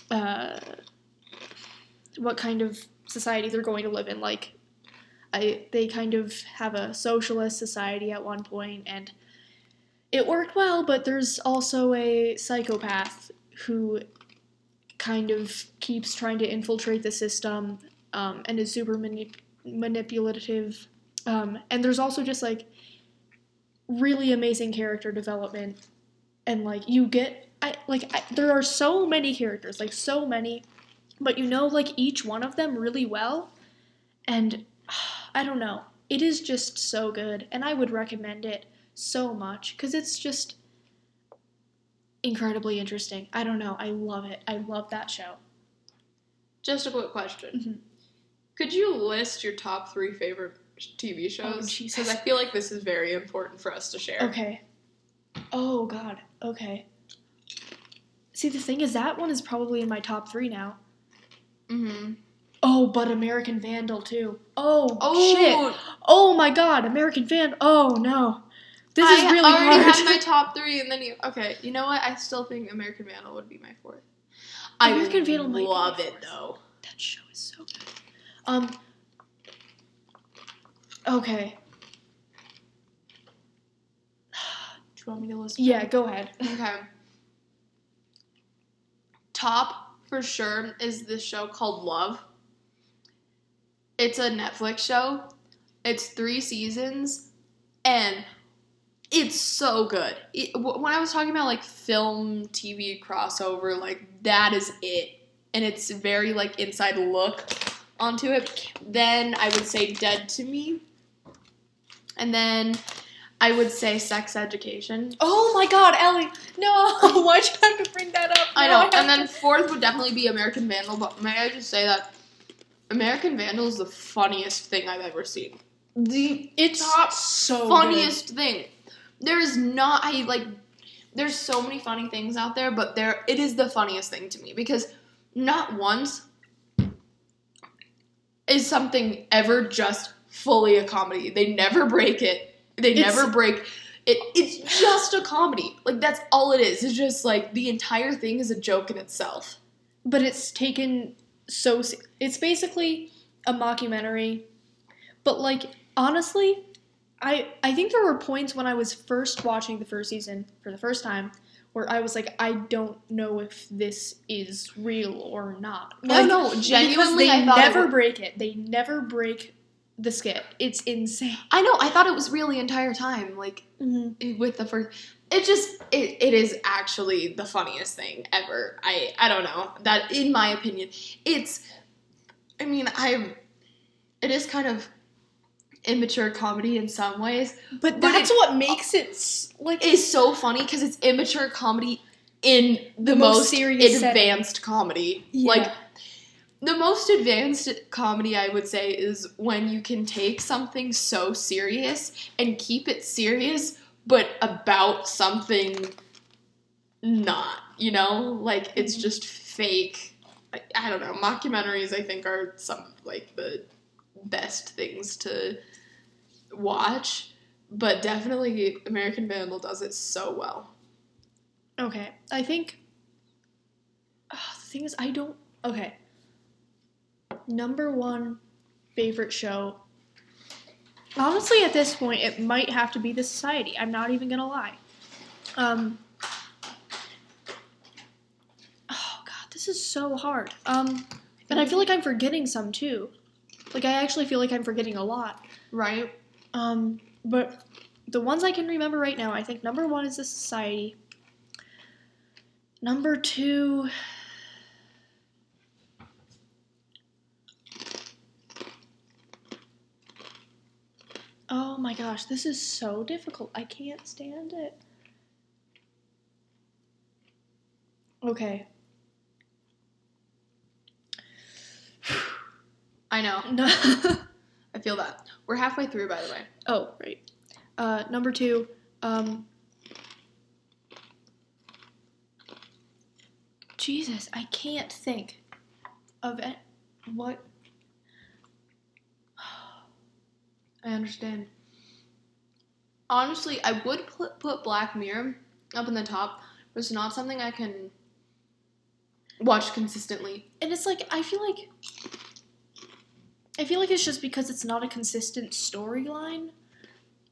uh, what kind of society they're going to live in. Like I, they kind of have a socialist society at one point and it worked well but there's also a psychopath who kind of keeps trying to infiltrate the system um, and is super mani- manipulative. Um, and there's also just like really amazing character development, and like you get, I like I, there are so many characters, like so many, but you know like each one of them really well, and (sighs) I don't know, it is just so good, and I would recommend it so much because it's just incredibly interesting. I don't know. I love it. I love that show. Just a quick question. Mhm. Could you list your top three favorite TV shows? Oh, Because I feel like this is very important for us to share. Okay. Oh God. Okay. See, the thing is, that one is probably in my top three now. Mm-hmm. Oh, but American Vandal too. Oh, Oh, shit. Oh my God, American Vandal. Oh no, this is really. I already hard. had my top three, and then you. Okay, you know what? I still think American Vandal would be my fourth. I American Vandal might be love my it though. that show is so good. Um. Okay. Do you want me to list? Yeah, go ahead. Okay. Top for sure is this show called Love. It's a Netflix show. It's three seasons, and it's so good. It, when I was talking about like film, TV crossover, like that is it, and it's very like inside look onto it. Then I would say Dead to Me, and then I would say Sex Education. Oh my God, Ellie! No, (laughs) why'd you have to bring that up? I know. have And to- (laughs) then fourth would definitely be American Vandal, but may I just say that American Vandal is the funniest thing I've ever seen. The it's top so funniest thing. There is not I like there's so many funny things out there, but there it is the funniest thing to me because not once is something ever just fully a comedy. They never break it. They It's- never break it. It's just a comedy. Like that's all it is. It's just like the entire thing is a joke in itself. but it's taken so it's basically a mockumentary but like honestly i i think there were points when i was first watching the first season for the first time where i was like i don't know if this is real or not. No, Like, no, genuinely, they it never wa- break it. They never break the skit. It's insane. I know. I thought it was real the entire time. Like mm-hmm. with the first it just it, it is actually the funniest thing ever. I i don't know. That in my opinion it's i mean i it is kind of immature comedy in some ways but But that's it- what makes it like it's so funny because it's immature comedy in the, most most, serious setting. advanced comedy Yeah. like the most advanced comedy i would say is when you can take something so serious and keep it serious but about something not you know like it's Mhm. just fake I, I don't know mockumentaries i think are some of, like the best things to watch but definitely american vandal does it so well Okay, I think Ah, the thing is, I don't. Okay, number one favorite show. Honestly, at this point, it might have to be the society. I'm not even gonna lie. Um. Oh God, this is so hard. Um, and I feel like I'm forgetting some too. Like I actually feel like I'm forgetting a lot. Right? Um, but the ones I can remember right now, I think number one is the society. Number two. Oh my gosh, this is so difficult. I can't stand it. Okay. (sighs) I know. No. (laughs) (laughs) I feel that. We're halfway through, by the way. oh, right. Uh, number two. Um. Jesus, I can't think of it. What? (sighs) I understand. Honestly, I would put, put Black Mirror up in the top, but it's not something I can watch consistently. And it's like I feel like I feel like it's just because it's not a consistent storyline.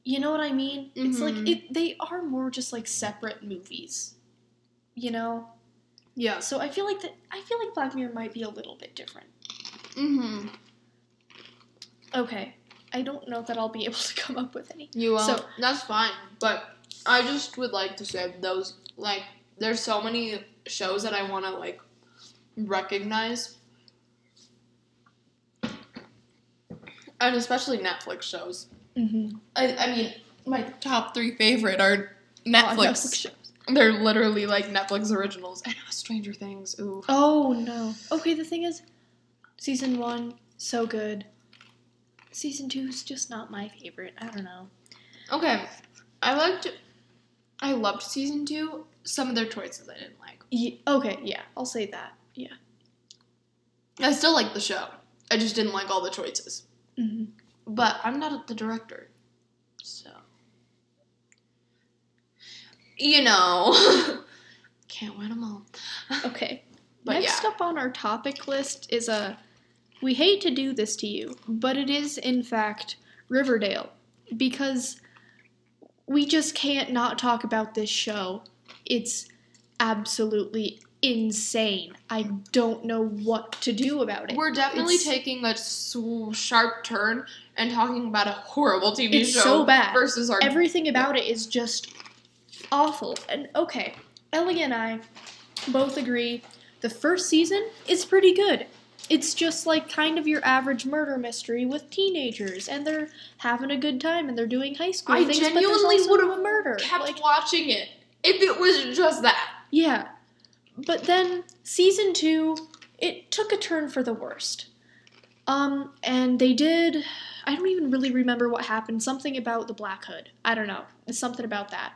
You know what I mean? It's like Mhm. it they are more just like separate movies. You know? Yeah. So I feel like that I feel like Black Mirror might be a little bit different. Mm-hmm. Okay. I don't know that I'll be (laughs) able to come up with any. You will. So- that's fine. But I just would like to say those like there's so many shows that I want to like recognize, and especially Netflix shows. Mm-hmm. I, I mean, my top three favorite are Netflix. shows. They're literally like Netflix originals. And (laughs) Stranger Things. Ooh. Oh no. Okay, the thing is, season one, so good. Season two is just not my favorite. I don't know. Okay, I liked. I loved season two. Some of their choices I didn't like. Ye- okay, yeah, I'll say that. Yeah. I still like the show. I just didn't like all the choices. Mm-hmm. But I'm not the director, so you know, (laughs) can't win them all. Okay. (laughs) But Next yeah. up on our topic list is a. We hate to do this to you, but it is in fact Riverdale because we just can't not talk about this show. It's absolutely insane. I don't know what to do about it. We're definitely It's- taking a sharp turn and talking about a horrible TV It's show so bad. versus our Everything about it is just awful. And okay, Ellie and I both agree the first season is pretty good. It's just like kind of your average murder mystery with teenagers, and they're having a good time and they're doing high school I things. there's genuinely would a have kept Like, watching it if it was just that. yeah, but then season two, it took a turn for the worst. Um, and they did. I don't even really remember what happened. Something about the Black Hood. I don't know. Something about that.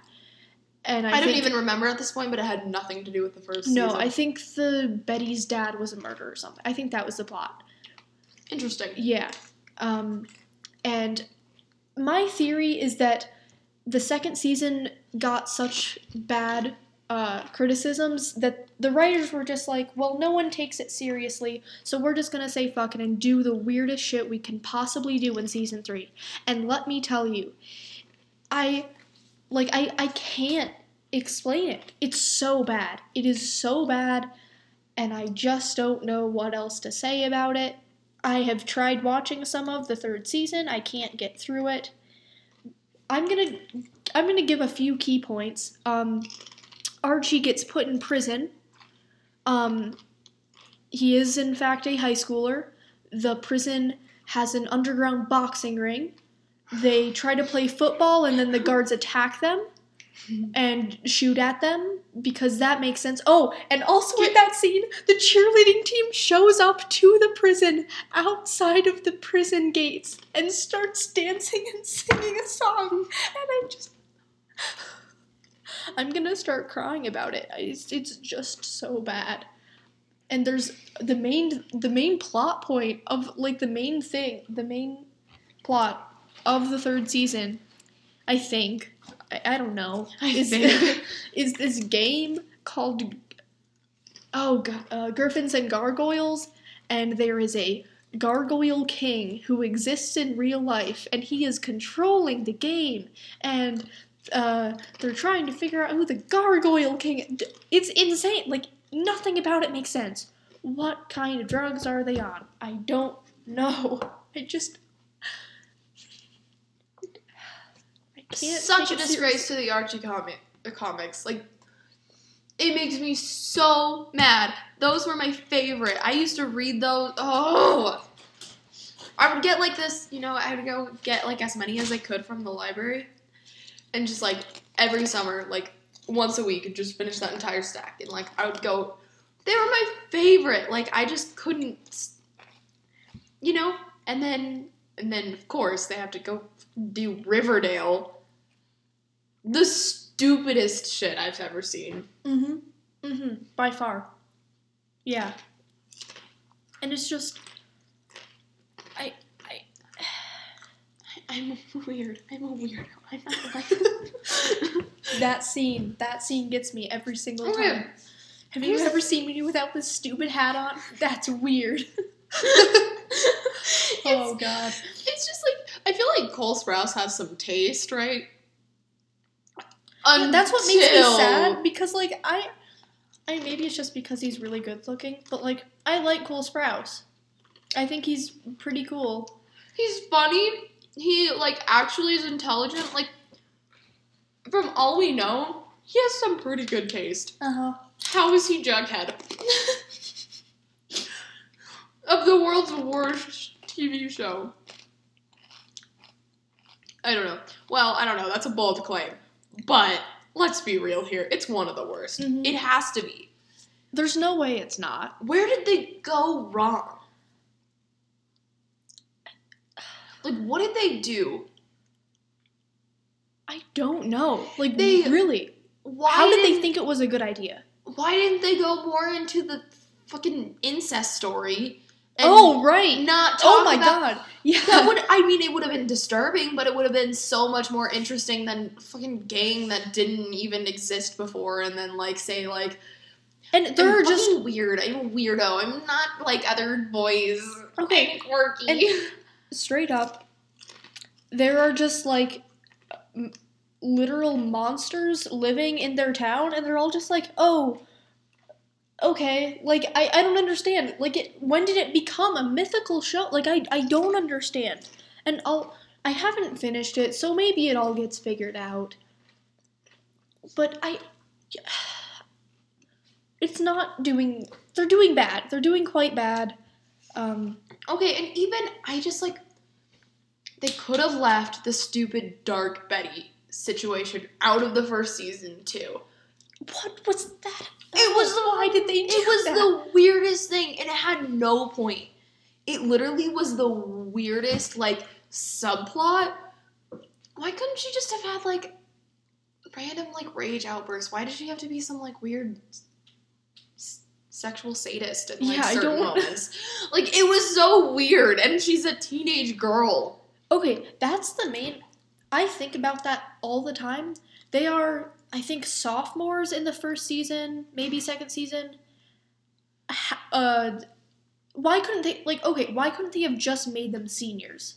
And I, I, don't even remember at this point, but it had nothing to do with the first No, season. I think the Betty's dad was a murderer or something. I think that was the plot. Interesting. Yeah. Um, and my theory is that the second season got such bad uh, criticisms that the writers were just like, well, no one takes it seriously, so we're just gonna say fuck it and do the weirdest shit we can possibly do in season three. And let me tell you, I like I I can't explain it. It's so bad. It is so bad, and I just don't know what else to say about it. I have tried watching some of the third season. I can't get through it. I'm gonna I'm gonna give a few key points. Um, Archie gets put in prison. Um, he is in fact a high schooler. The prison has an underground boxing ring. They try to play football and then the guards attack them and shoot at them because that makes sense. Oh, and also in that scene, the cheerleading team shows up to the prison outside of the prison gates and starts dancing and singing a song. And I'm just. I'm gonna start crying about it. It's, it's just so bad. And there's the main the main plot point of like the main thing, the main plot of the third season, I think. I, I don't know. I is, think. (laughs) is this game called oh uh, Gryphons and Gargoyles, and there is a gargoyle king who exists in real life, and he is controlling the game, and uh, they're trying to figure out who the gargoyle king. It's insane. Like nothing about it makes sense. What kind of drugs are they on? I don't know. (laughs) I just. (sighs) I can't. Such a disgrace to the Archie comic the comics. Like it makes me so mad. Those were my favorite. I used to read those. Oh. I would get like this, you know, I would go get like as many as I could from the library. And just like every summer, like once a week, just finish that entire stack. And like I would go, they were my favorite. Like I just couldn't, you know. And then, and then of course they have to go do Riverdale. The stupidest shit I've ever seen. Mm-hmm. Mm-hmm. By far. Yeah. And it's just I I'm (laughs) weird. I'm a weirdo. I'm not like. that scene that scene gets me every single oh, time. Okay. Have you ever seen me without this stupid hat on? That's weird. (laughs) oh it's, god. it's just like I feel like Cole Sprouse has some taste, right? Yeah, that's what makes me sad because like I I maybe it's just because he's really good looking, but like I like Cole Sprouse. I think he's pretty cool. He's funny. He like actually is intelligent. Like from all we know, he has some pretty good taste. Uh-huh. How is he Jughead? (laughs) of the world's worst TV show. I don't know. Well, I don't know. That's a bold claim. But let's be real here. It's one of the worst. Mhm. It has to be. There's no way it's not. Where did they go wrong? Like, what did they do? I don't know. Like They- really. Why How did they think it was a good idea? Why didn't they go more into the fucking incest story? and oh right. not oh talk Oh my about god. Yeah. That would I mean it would have been disturbing, but it would have been so much more interesting than fucking gang that didn't even exist before and then like say like and there I'm just weird. I'm a weirdo. I'm not like other boys. Okay. I'm quirky. And- straight up there are just like m- literal monsters living in their town and they're all just like oh okay like i, I don't understand. Like it when did it become a mythical show? Like i, I don't understand. And i'll i haven't finished it so maybe it all gets figured out. But i (sighs) it's not doing they're doing bad. They're doing quite bad. Um okay, and even I just like they could have left the stupid dark Betty situation out of the first season too. What was that? It was the why did they do It was that? the weirdest thing, and it had no point. It literally was the weirdest like subplot. Why couldn't she just have had like random like rage outbursts? Why did she have to be some like weird sexual sadist in like Yeah, I certain don't- moments? like it was so weird, and she's a teenage girl. Okay, that's the main. I think about that all the time. They are, I think, sophomores in the first season, maybe second season. Uh, why couldn't they like? Okay, why couldn't they have just made them seniors?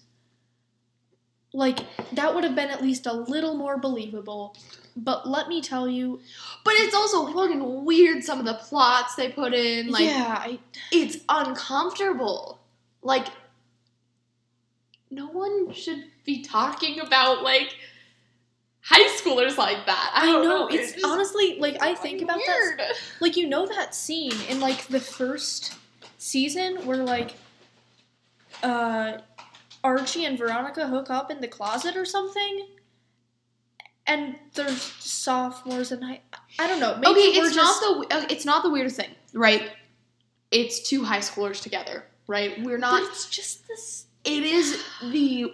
Like that would have been at least a little more believable. But let me tell you, But it's also fucking weird some of the plots they put in. Like yeah, I, it's uncomfortable. Like, no one should be talking about like high schoolers like that. I, I don't know. know. It's just honestly like I think about that (laughs) like you know that scene in like the first season where like uh Archie and Veronica hook up in the closet or something and they're sophomores and I I don't know maybe okay, it's just not the it's not the weirdest thing, right? It's two high schoolers together, right? We're but not. it's just this It is the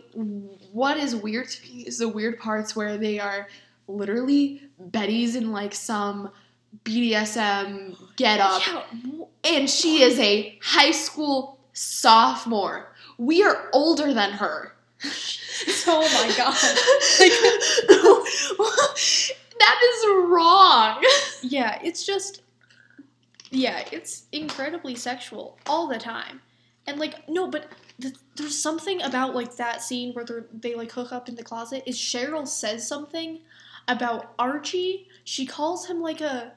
what is weird to me is the weird parts where they are literally Betty's in like some BDSM get up. yeah and she is a high school sophomore. We are older than her. (laughs) oh my god (laughs) that is wrong. yeah it's just yeah it's incredibly sexual all the time And like no, but th- there's something about like that scene where they they like hook up in the closet. Is Cheryl says something about Archie? She calls him like a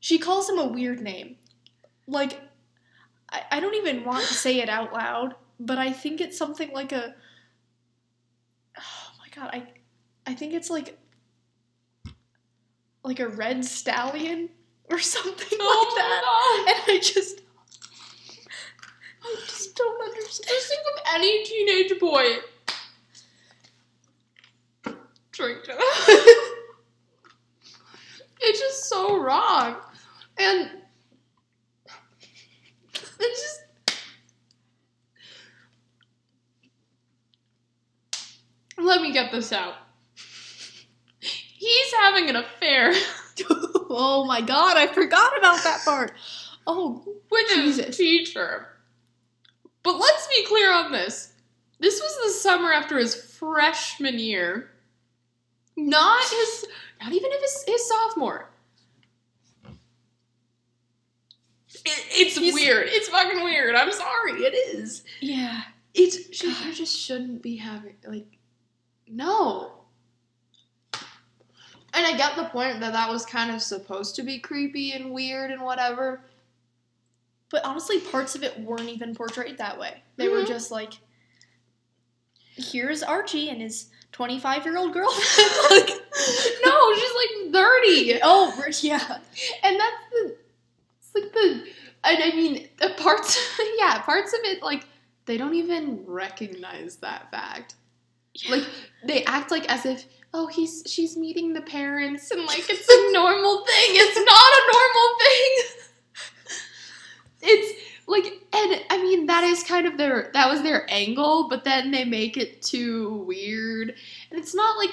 she calls him a weird name. Like I, I don't even want to say it out loud, but I think it's something like a oh my god, I I think it's like like a red stallion or (laughs) something Oh like that. And I just I just don't understand. Just think of any teenage boy. Drink it. (laughs) it's just so wrong. And it's just let me get this out. He's having an affair (laughs) oh my god, I forgot about that part. Oh, with his teacher. But let's be clear on this. This was the summer after his freshman year. Not his not even his, his sophomore. It, it's He's- weird. It's fucking weird. I'm sorry. It is. yeah. It's you just shouldn't be having like no. And I get the point that that was kind of supposed to be creepy and weird and whatever. But honestly, parts of it weren't even portrayed that way. They were Mhm. just like, here's Archie and his 25 year old girlfriend. like, (laughs) (laughs) no, she's like 30. oh, yeah. And that's the it's like the and I mean the parts (laughs) yeah, parts of it like they don't even recognize that fact. (laughs) Like they act like as if oh he's she's meeting the parents and like it's a (laughs) normal thing. It's not a normal thing. (laughs) it's like and I mean that is kind of their that was their angle, but then they make it too weird. And it's not like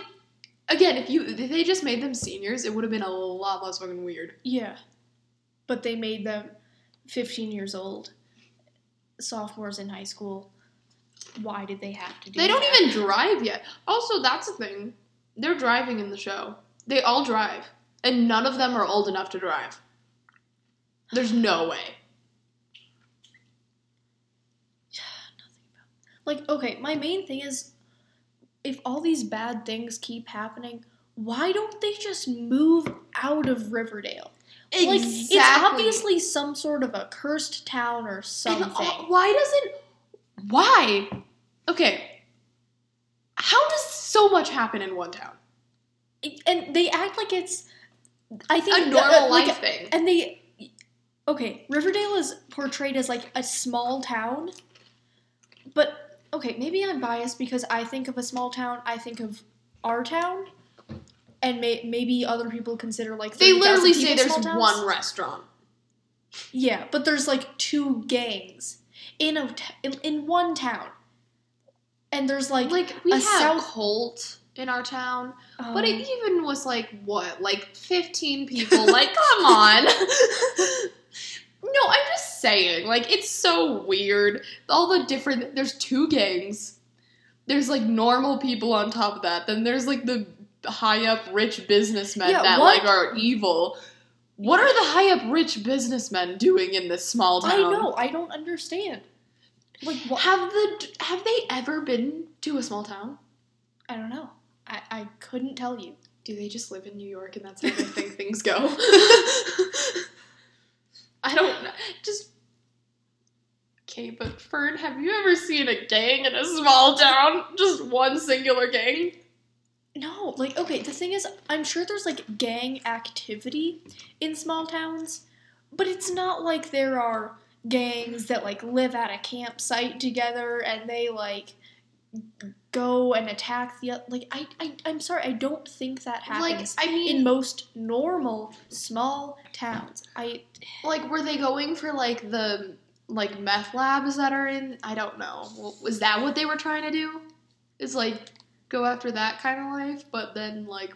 again, if you if they just made them seniors, it would have been a lot less fucking weird. Yeah. But they made them 15 years old, sophomores in high school. Why did they have to do They don't that? even drive yet. Also, that's the thing. They're driving in the show. They all drive. And none of them are old enough to drive. There's no way. (sighs) Like, okay, my main thing is if all these bad things keep happening, why don't they just move out of Riverdale? Like, it's obviously some sort of a cursed town or And something. why doesn't. Why? Okay. How does so much happen in one town? and they act like it's, I think, A uh, normal like, life thing. And they, okay, Riverdale is portrayed as like a small town, but okay, maybe I'm biased because I think of a small town, I think of our town, and may, maybe other people consider like They literally say there's one restaurant. Yeah, but there's like two gangs in a t- in, one town, and there's like Like, we a have South- Colt in our town. But um, it even was like what, like fifteen people? like, come on. (laughs) no, I'm just saying, like, it's so weird. All the different. There's two gangs. There's like normal people on top of that. Then there's like the high up rich businessmen Yeah, that what- like are evil. What are the high up rich businessmen doing in this small town? I know I don't understand. Like what? Have the have they ever been to a small town? I don't know. I, I couldn't tell you. Do they just live in New York and that's how they think (laughs) things go? (laughs) I don't know. Just. Okay, but Fern, have you ever seen a gang in a small town? Just one singular gang? No, like okay, the thing is I'm sure there's like gang activity in small towns, but it's not like there are gangs that like live at a campsite together and they like go and attack the like I, I I'm sorry, I don't think that happens. Like, I mean, in most normal small towns. I like, were they going for like the like meth labs that are in? I don't know. Was that what they were trying to do? Is like go after that kind of life, but then like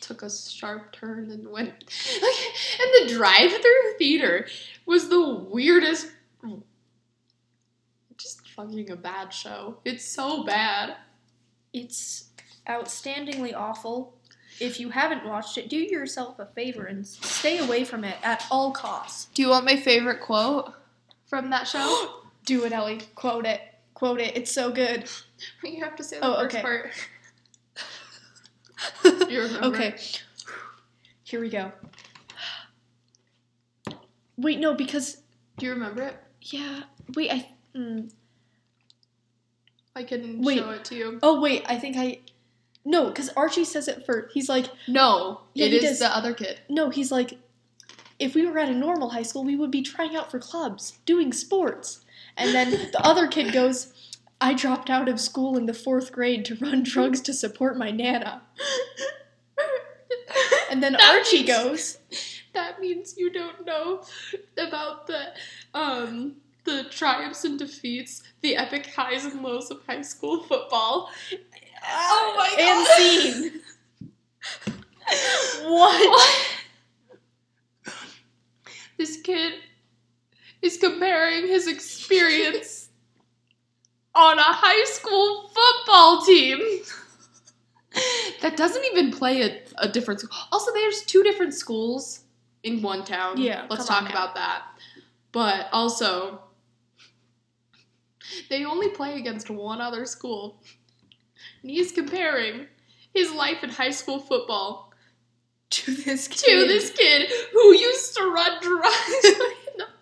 took a sharp turn and went. Like, and the drive-through theater was the weirdest. Just fucking a bad show. It's so bad. it's outstandingly awful. If you haven't watched it, do yourself a favor and stay away from it at all costs. Do you want my favorite quote from that show? (gasps) Do it, Ellie. Quote it. Quote it. It's so good. You have to say the Oh, first okay. part. You remember? okay. Here we go. Wait, no, because Do you remember it? yeah. Wait, I. Mm, I can Wait. show it to you. oh wait, I think I. No, because Archie says it first. He's like, No, Yeah, it he is does. the other kid. no, he's like, if we were at a normal high school, we would be trying out for clubs, doing sports. And then the other kid goes, I dropped out of school in the fourth grade to run drugs to support my nana. And then That Archie means- goes, That means you don't know about the um the triumphs and defeats, the epic highs and lows of high school football. Oh my god! and scene. what? This kid is comparing his experience on a high school football team that doesn't even play a, a different school. Also, there's two different schools in one town. Yeah, let's talk about that. But also, they only play against one other school. And he's comparing his life in high school football To this kid. to this kid who used to run the (laughs)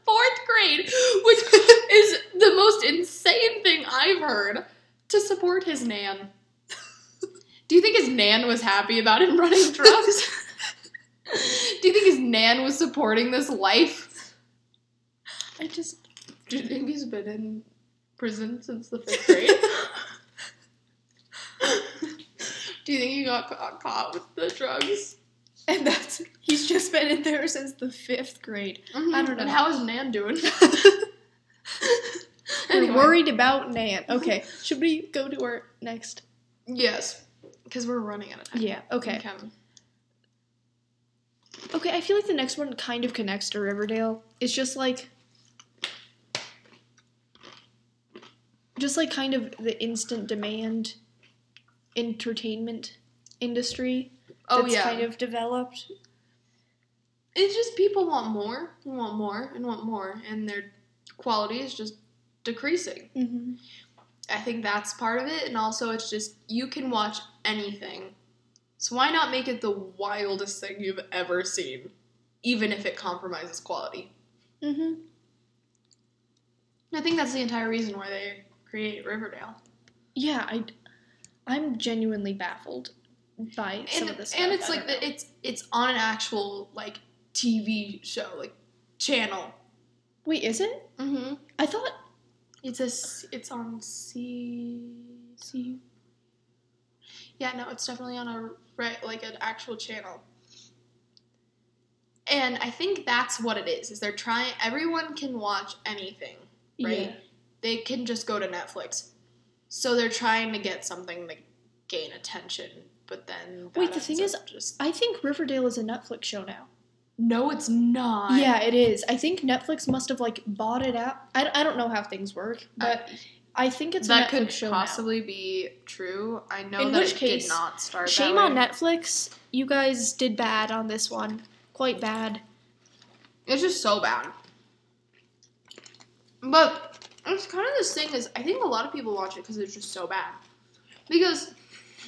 fourth grade, which (laughs) is the most insane thing I've heard to support his nan. Do you think his nan was happy about him running (laughs) drugs? Do you think his nan was supporting this life? I just. Do you think he's been in prison since the fifth (laughs) grade? Do you think he got caught with the drugs? (laughs) And that's. He's just been in there since the fifth grade. I mm-hmm. don't know. And how is Nan doing? (laughs) (laughs) We're worried about Nan. Mm-hmm. Okay, should we go to our next? Yes, because we're running out of time. Yeah, okay. Okay, I feel like the next one kind of connects to Riverdale. It's just like. Just like kind of the instant demand entertainment industry Oh that's yeah. kind of developed. It's just people want more, and want more, and want more, and their quality is just decreasing. Mm-hmm. I think that's part of it, and also it's just you can watch anything. So why not make it the wildest thing you've ever seen, even if it compromises quality? Mm-hmm. I think that's the entire reason why they create Riverdale. Yeah, I, I'm genuinely baffled by some and, of this stuff. and it's like the, it's it's on an actual like TV show like channel. Wait, is it? Mm-hmm. I thought. It's a it's on C C. Yeah, no, it's definitely on a right like an actual channel. And I think that's what it is. Is they're trying everyone can watch anything, right? Yeah. They can just go to Netflix. So they're trying to get something to gain attention, but then that Wait, the thing is- just I think Riverdale is a Netflix show now. No, it's not. yeah, it is. I think Netflix must have like bought it out. I, I don't know how things work, but I think it's that a Netflix could show possibly be true. I know In that which it case, did not start. Shame that on. Netflix. You guys did bad on this one. Quite bad. It's just so bad. But it's kind of this thing is I think a lot of people watch it because it's just so bad. Because it's an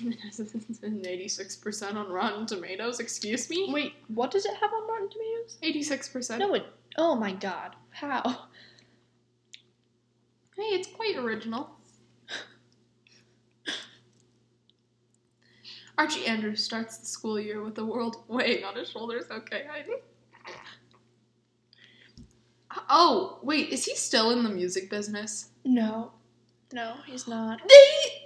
(laughs) eighty-six percent on Rotten Tomatoes. Excuse me. Wait, what does it have on Rotten Tomatoes? Eighty-six percent. No, it. Oh my god. How? Hey, it's quite original. Archie Andrews starts the school year with the world (laughs) weighing on his shoulders. Okay, I. Oh wait, is he still in the music business? No. No, he's not. They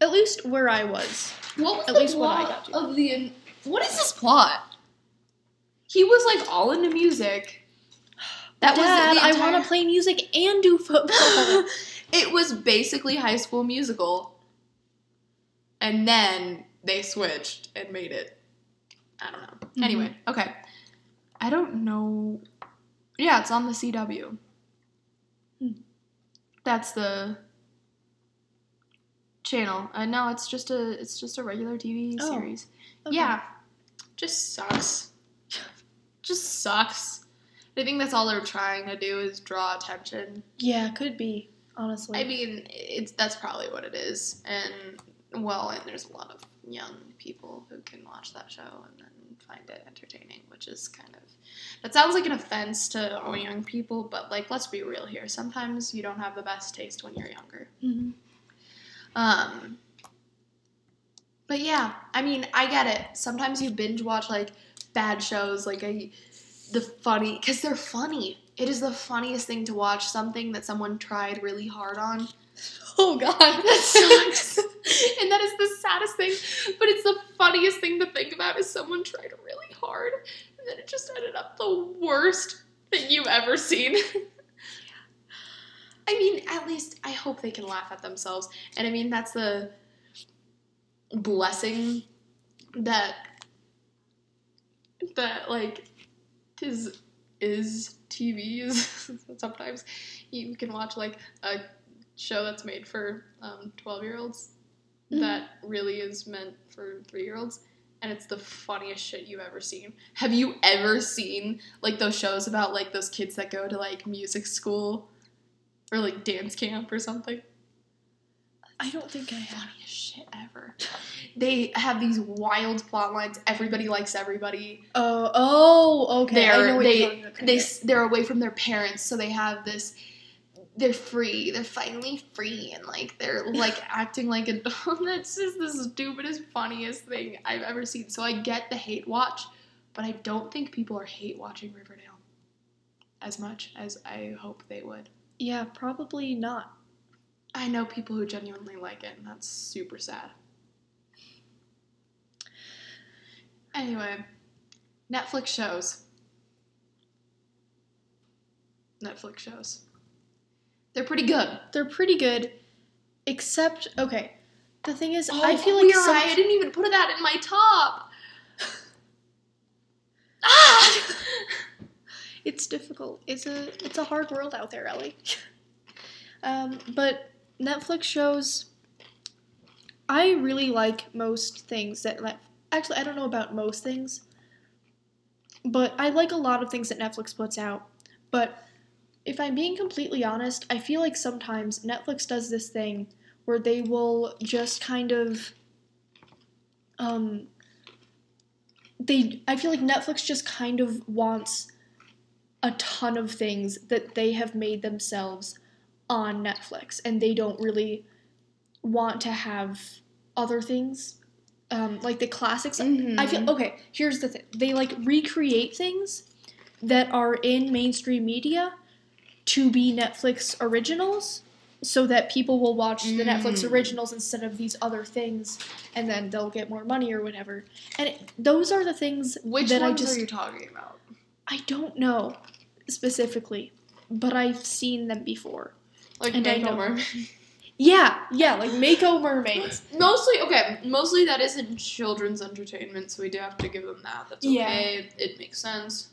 At least where I was. What was At the least what I got to. of the? What is this plot? He was like all into music. That Dad, was the I want to play music and do football. (laughs) it was basically High School Musical, and then they switched and made it. I don't know. Mhm. Anyway, okay. I don't know. Yeah, it's on the CW. Hmm. That's the channel. Uh, no, it's just a it's just a regular TV Oh, series. Okay. Yeah, just sucks. (laughs) just sucks. I think that's all they're trying to do is draw attention. Yeah, could be honestly. I mean, it's that's probably what it is. And well, and there's a lot of young people who can watch that show and then find it entertaining, which is kind of that sounds like an offense to all young people, but like let's be real here. Sometimes you don't have the best taste when you're younger. Mhm. Um, but yeah, I mean, I get it. Sometimes you binge watch like bad shows, like a, the funny, because they're funny. It is the funniest thing to watch something that someone tried really hard on. (laughs) Oh God, (laughs) That sucks. and that is the saddest thing. But it's the funniest thing to think about is someone tried really hard and then it just ended up the worst thing you've ever seen. (laughs) I mean, at least I hope they can laugh at themselves. And I mean, that's the blessing that that like is is TV is (laughs) sometimes you can watch like a show that's made for um, 12 year olds Mhm. that really is meant for three year olds and it's the funniest shit you've ever seen have you ever seen like those shows about like those kids that go to like music school or like dance camp or something I don't think I have. funniest shit ever they have these wild plot lines everybody likes everybody Oh, oh, okay. They're they you're talking about. they they're away from their parents, so they have this. They're free. They're finally free, and like they're like (laughs) acting like a. (laughs) Oh, that's just the stupidest, funniest thing I've ever seen. So I get the hate watch, but I don't think people are hate watching Riverdale as much as I hope they would. Yeah, probably not. I know people who genuinely like it, and that's super sad. Anyway, Netflix shows. Netflix shows. They're pretty good. They're pretty good, except okay. The thing is, Oh, I feel like Queer some, Eye, I didn't even put that in my top. (laughs) ah! (laughs) it's difficult. It's a it's a hard world out there, Ellie. (laughs) um, but Netflix shows. I really like most things that actually I don't know about most things, but I like a lot of things that Netflix puts out. But if I'm being completely honest, I feel like sometimes Netflix does this thing where they will just kind of um they I feel like Netflix just kind of wants a ton of things that they have made themselves on Netflix and they don't really want to have other things um, like the classics. I feel okay here's the thing. They like recreate things that are in mainstream media to be Netflix originals so that people will watch the Netflix Mm. originals instead of these other things and then they'll get more money or whatever. And it, those are the things Which that ones I just are you talking about? I don't know specifically, but I've seen them before. Like And I Mako know- Mermaid? Yeah, yeah, like Mako mermaids. Mostly, okay, mostly that isn't children's entertainment, so we do have to give them that. That's Yeah. okay. It makes sense.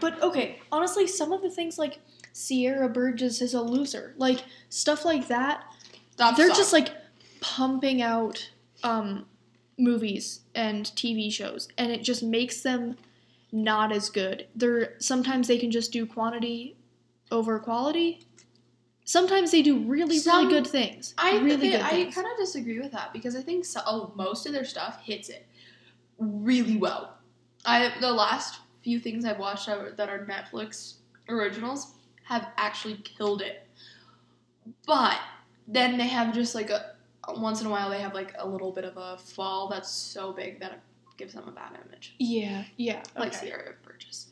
But okay, honestly, some of the things like Sierra Burgess is a loser, like stuff like that, That they're sucks. just like pumping out um, movies and TV shows, and it just makes them not as good. They're sometimes they can just do quantity over quality. Sometimes they do really, Some- really good things. I really good I kind of disagree with that because I think so, oh, most of their stuff hits it really well. I the last few things I've watched that are- that are Netflix originals have actually killed it. But then they have just like a once in a while they have like a little bit of a fall that's so big that gives them a bad image. Yeah, yeah. Like okay. Sierra Burgess.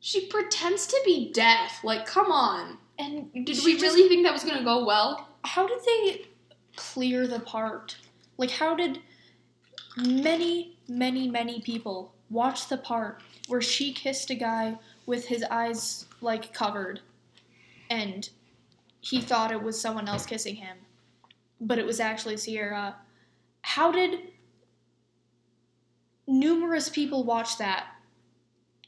She pretends to be deaf. Like, come on. And Did she we just- really think that was gonna go well? how did they clear the part? Like, how did many, many, many people watch the part where she kissed a guy with his eyes like covered, and he thought it was someone else kissing him, but it was actually Sierra? How did numerous people watched that?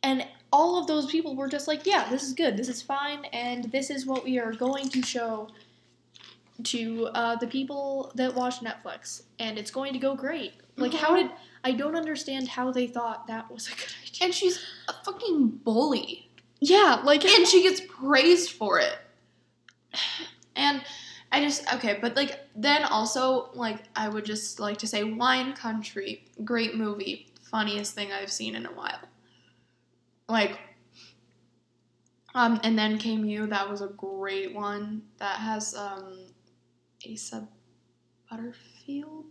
And all of those people were just like, yeah, this is good, this is fine, and this is what we are going to show to uh, the people that watch Netflix, and it's going to go great. Like, how did I don't understand how they thought that was a good idea? And she's a fucking bully. Yeah, like and she gets praised for it. And I just okay, but like then also like I would just like to say Wine Country, great movie, funniest thing I've seen in a while. Like um and then came you, that was a great one that has um Asa Butterfield.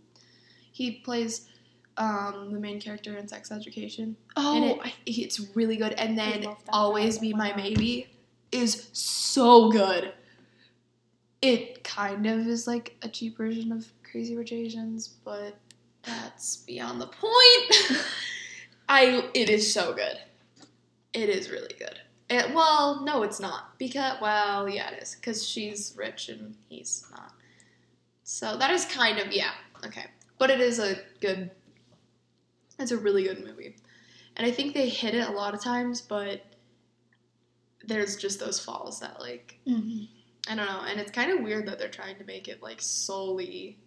He plays um the main character in Sex Education oh, and it, I- it's really good. And then Always. Be Oh my My Maybe is so good. It kind of is like a cheap version of Crazy Rich Asians, but that's beyond the point. (laughs) I it is so good. It is really good. And, well, no, it's not because well, yeah, it is because she's rich and he's not. So that is kind of yeah okay, but it is a good. It's a really good movie. And I think they hit it a lot of times, but there's just those falls that like Mhm. I don't know, and it's kind of weird that they're trying to make it like solely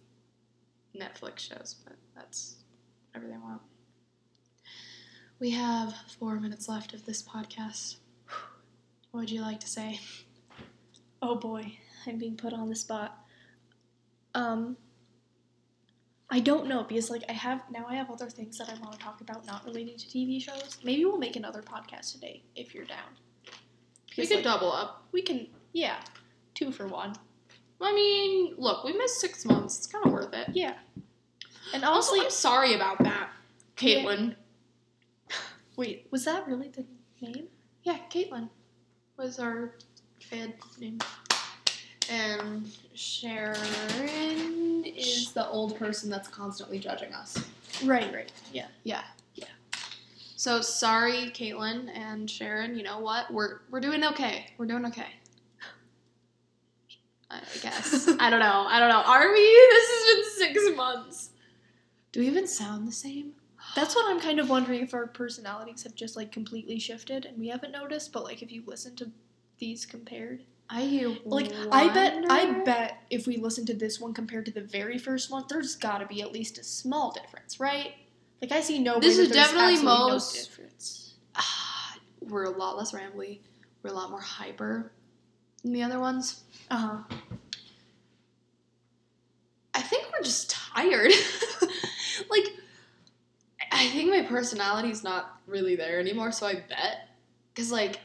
Netflix shows, but that's whatever they want. We have four minutes left of this podcast. What would you like to say? Oh boy, I'm being put on the spot. Um, I don't know because like I have now I have other things that I want to talk about not relating to TV shows. Maybe we'll make another podcast today if you're down. We Because, could like, double up. we can yeah, two for one. I mean, look, we missed six months. It's kind of worth it. Yeah, and Also, honestly, I'm sorry about that, Caitlin. wait, was that really the name? Yeah, Caitlin was our fan name. And Sharon is the old person that's constantly judging us. Right, right, Yeah. Yeah. yeah. So sorry, Caitlin and Sharon. You know what? We're we're doing okay. We're doing okay. I guess. I don't know. I don't know. Are we? This has been six months. Do we even sound the same? That's what I'm kind of wondering if our personalities have just like completely shifted and we haven't noticed. But like if you listen to these compared, I hear Like I bet I bet if we listen to this one compared to the very first one, there's got to be at least a small difference, right? Like I see no. This is definitely absolutely no most- difference. Ah, we're a lot less rambly. We're a lot more hyper than the other ones. Uh huh. I think we're just tired. (laughs) like, I think my personality's not really there anymore, so I bet. Because, like,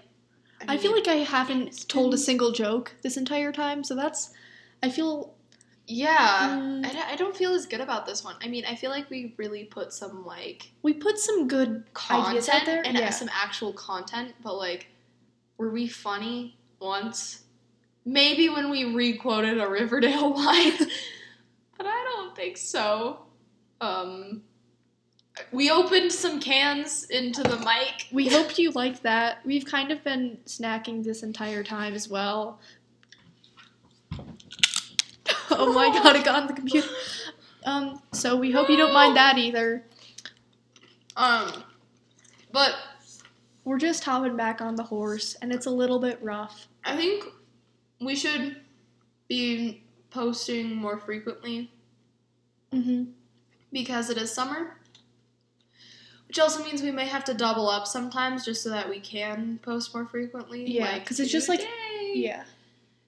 I feel like I haven't told a single joke this entire time, so that's. I feel. Yeah. Mm. I, don't- I don't feel as good about this one. I mean, I feel like we really put some, like, We put some good content ideas out there. and yeah. some actual content, but, like, were we funny once? Maybe when we re-quoted a Riverdale (laughs) line, but I don't think so. Um, we opened some cans into the mic. We hope you liked that. We've kind of been snacking this entire time as well. (laughs) oh my god, it got on the computer. Um, so we hope you don't mind that either. Um, but We're just hopping back on the horse, and it's a little bit rough. I think we should be posting more frequently Mm-hmm. because it is summer. Which also means we may have to double up sometimes just so that we can post more frequently. Yeah, like 'cause it's just, like-. Yeah,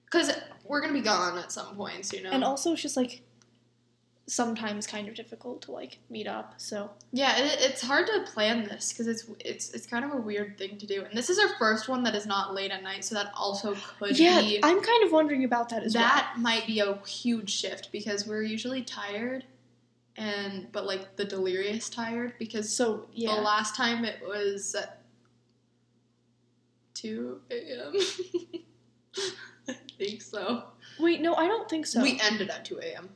Because we're gonna be gone at some points, you know. and also it's just like sometimes kind of difficult to like meet up. So yeah, it, it's hard to plan this because it's it's it's kind of a weird thing to do. And this is our first one that is not late at night, so that also could yeah, be I'm kind of wondering about that as well. that might be a huge shift because we're usually tired, and but like the delirious tired because So yeah, the last time it was at two a.m. (laughs) I think so. wait, no, I don't think so. We ended at two a.m.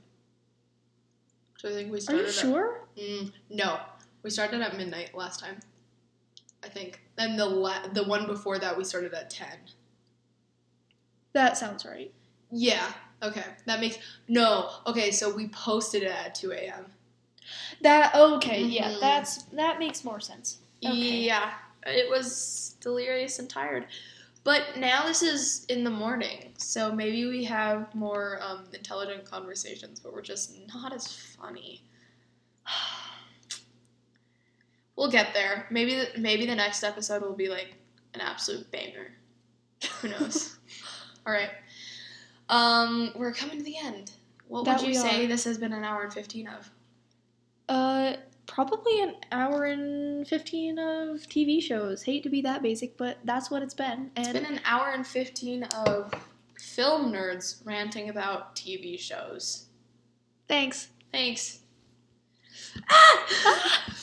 So I think we Are started. you at- sure? Mm, no, we started at midnight last time. I think, and the la- the one before that we started at ten. That sounds right. Yeah. Okay. That makes no. Okay. So we posted it at two a.m. That okay, yeah, Mhm. that's that makes more sense. Okay. Yeah. It was delirious and tired. But now this is in the morning, so maybe we have more um, intelligent conversations, but we're just not as funny. (sighs) We'll get there. Maybe the, maybe the next episode will be like an absolute banger. Who knows? (laughs) All right. Um, we're coming to the end. What That would you say are. this has been an hour and 15 of? Uh, probably an hour and 15 of TV shows. Hate to be that basic, but that's what it's been. It's And been an hour and 15 of film nerds ranting about TV shows. thanks. Thanks. Ah! (laughs)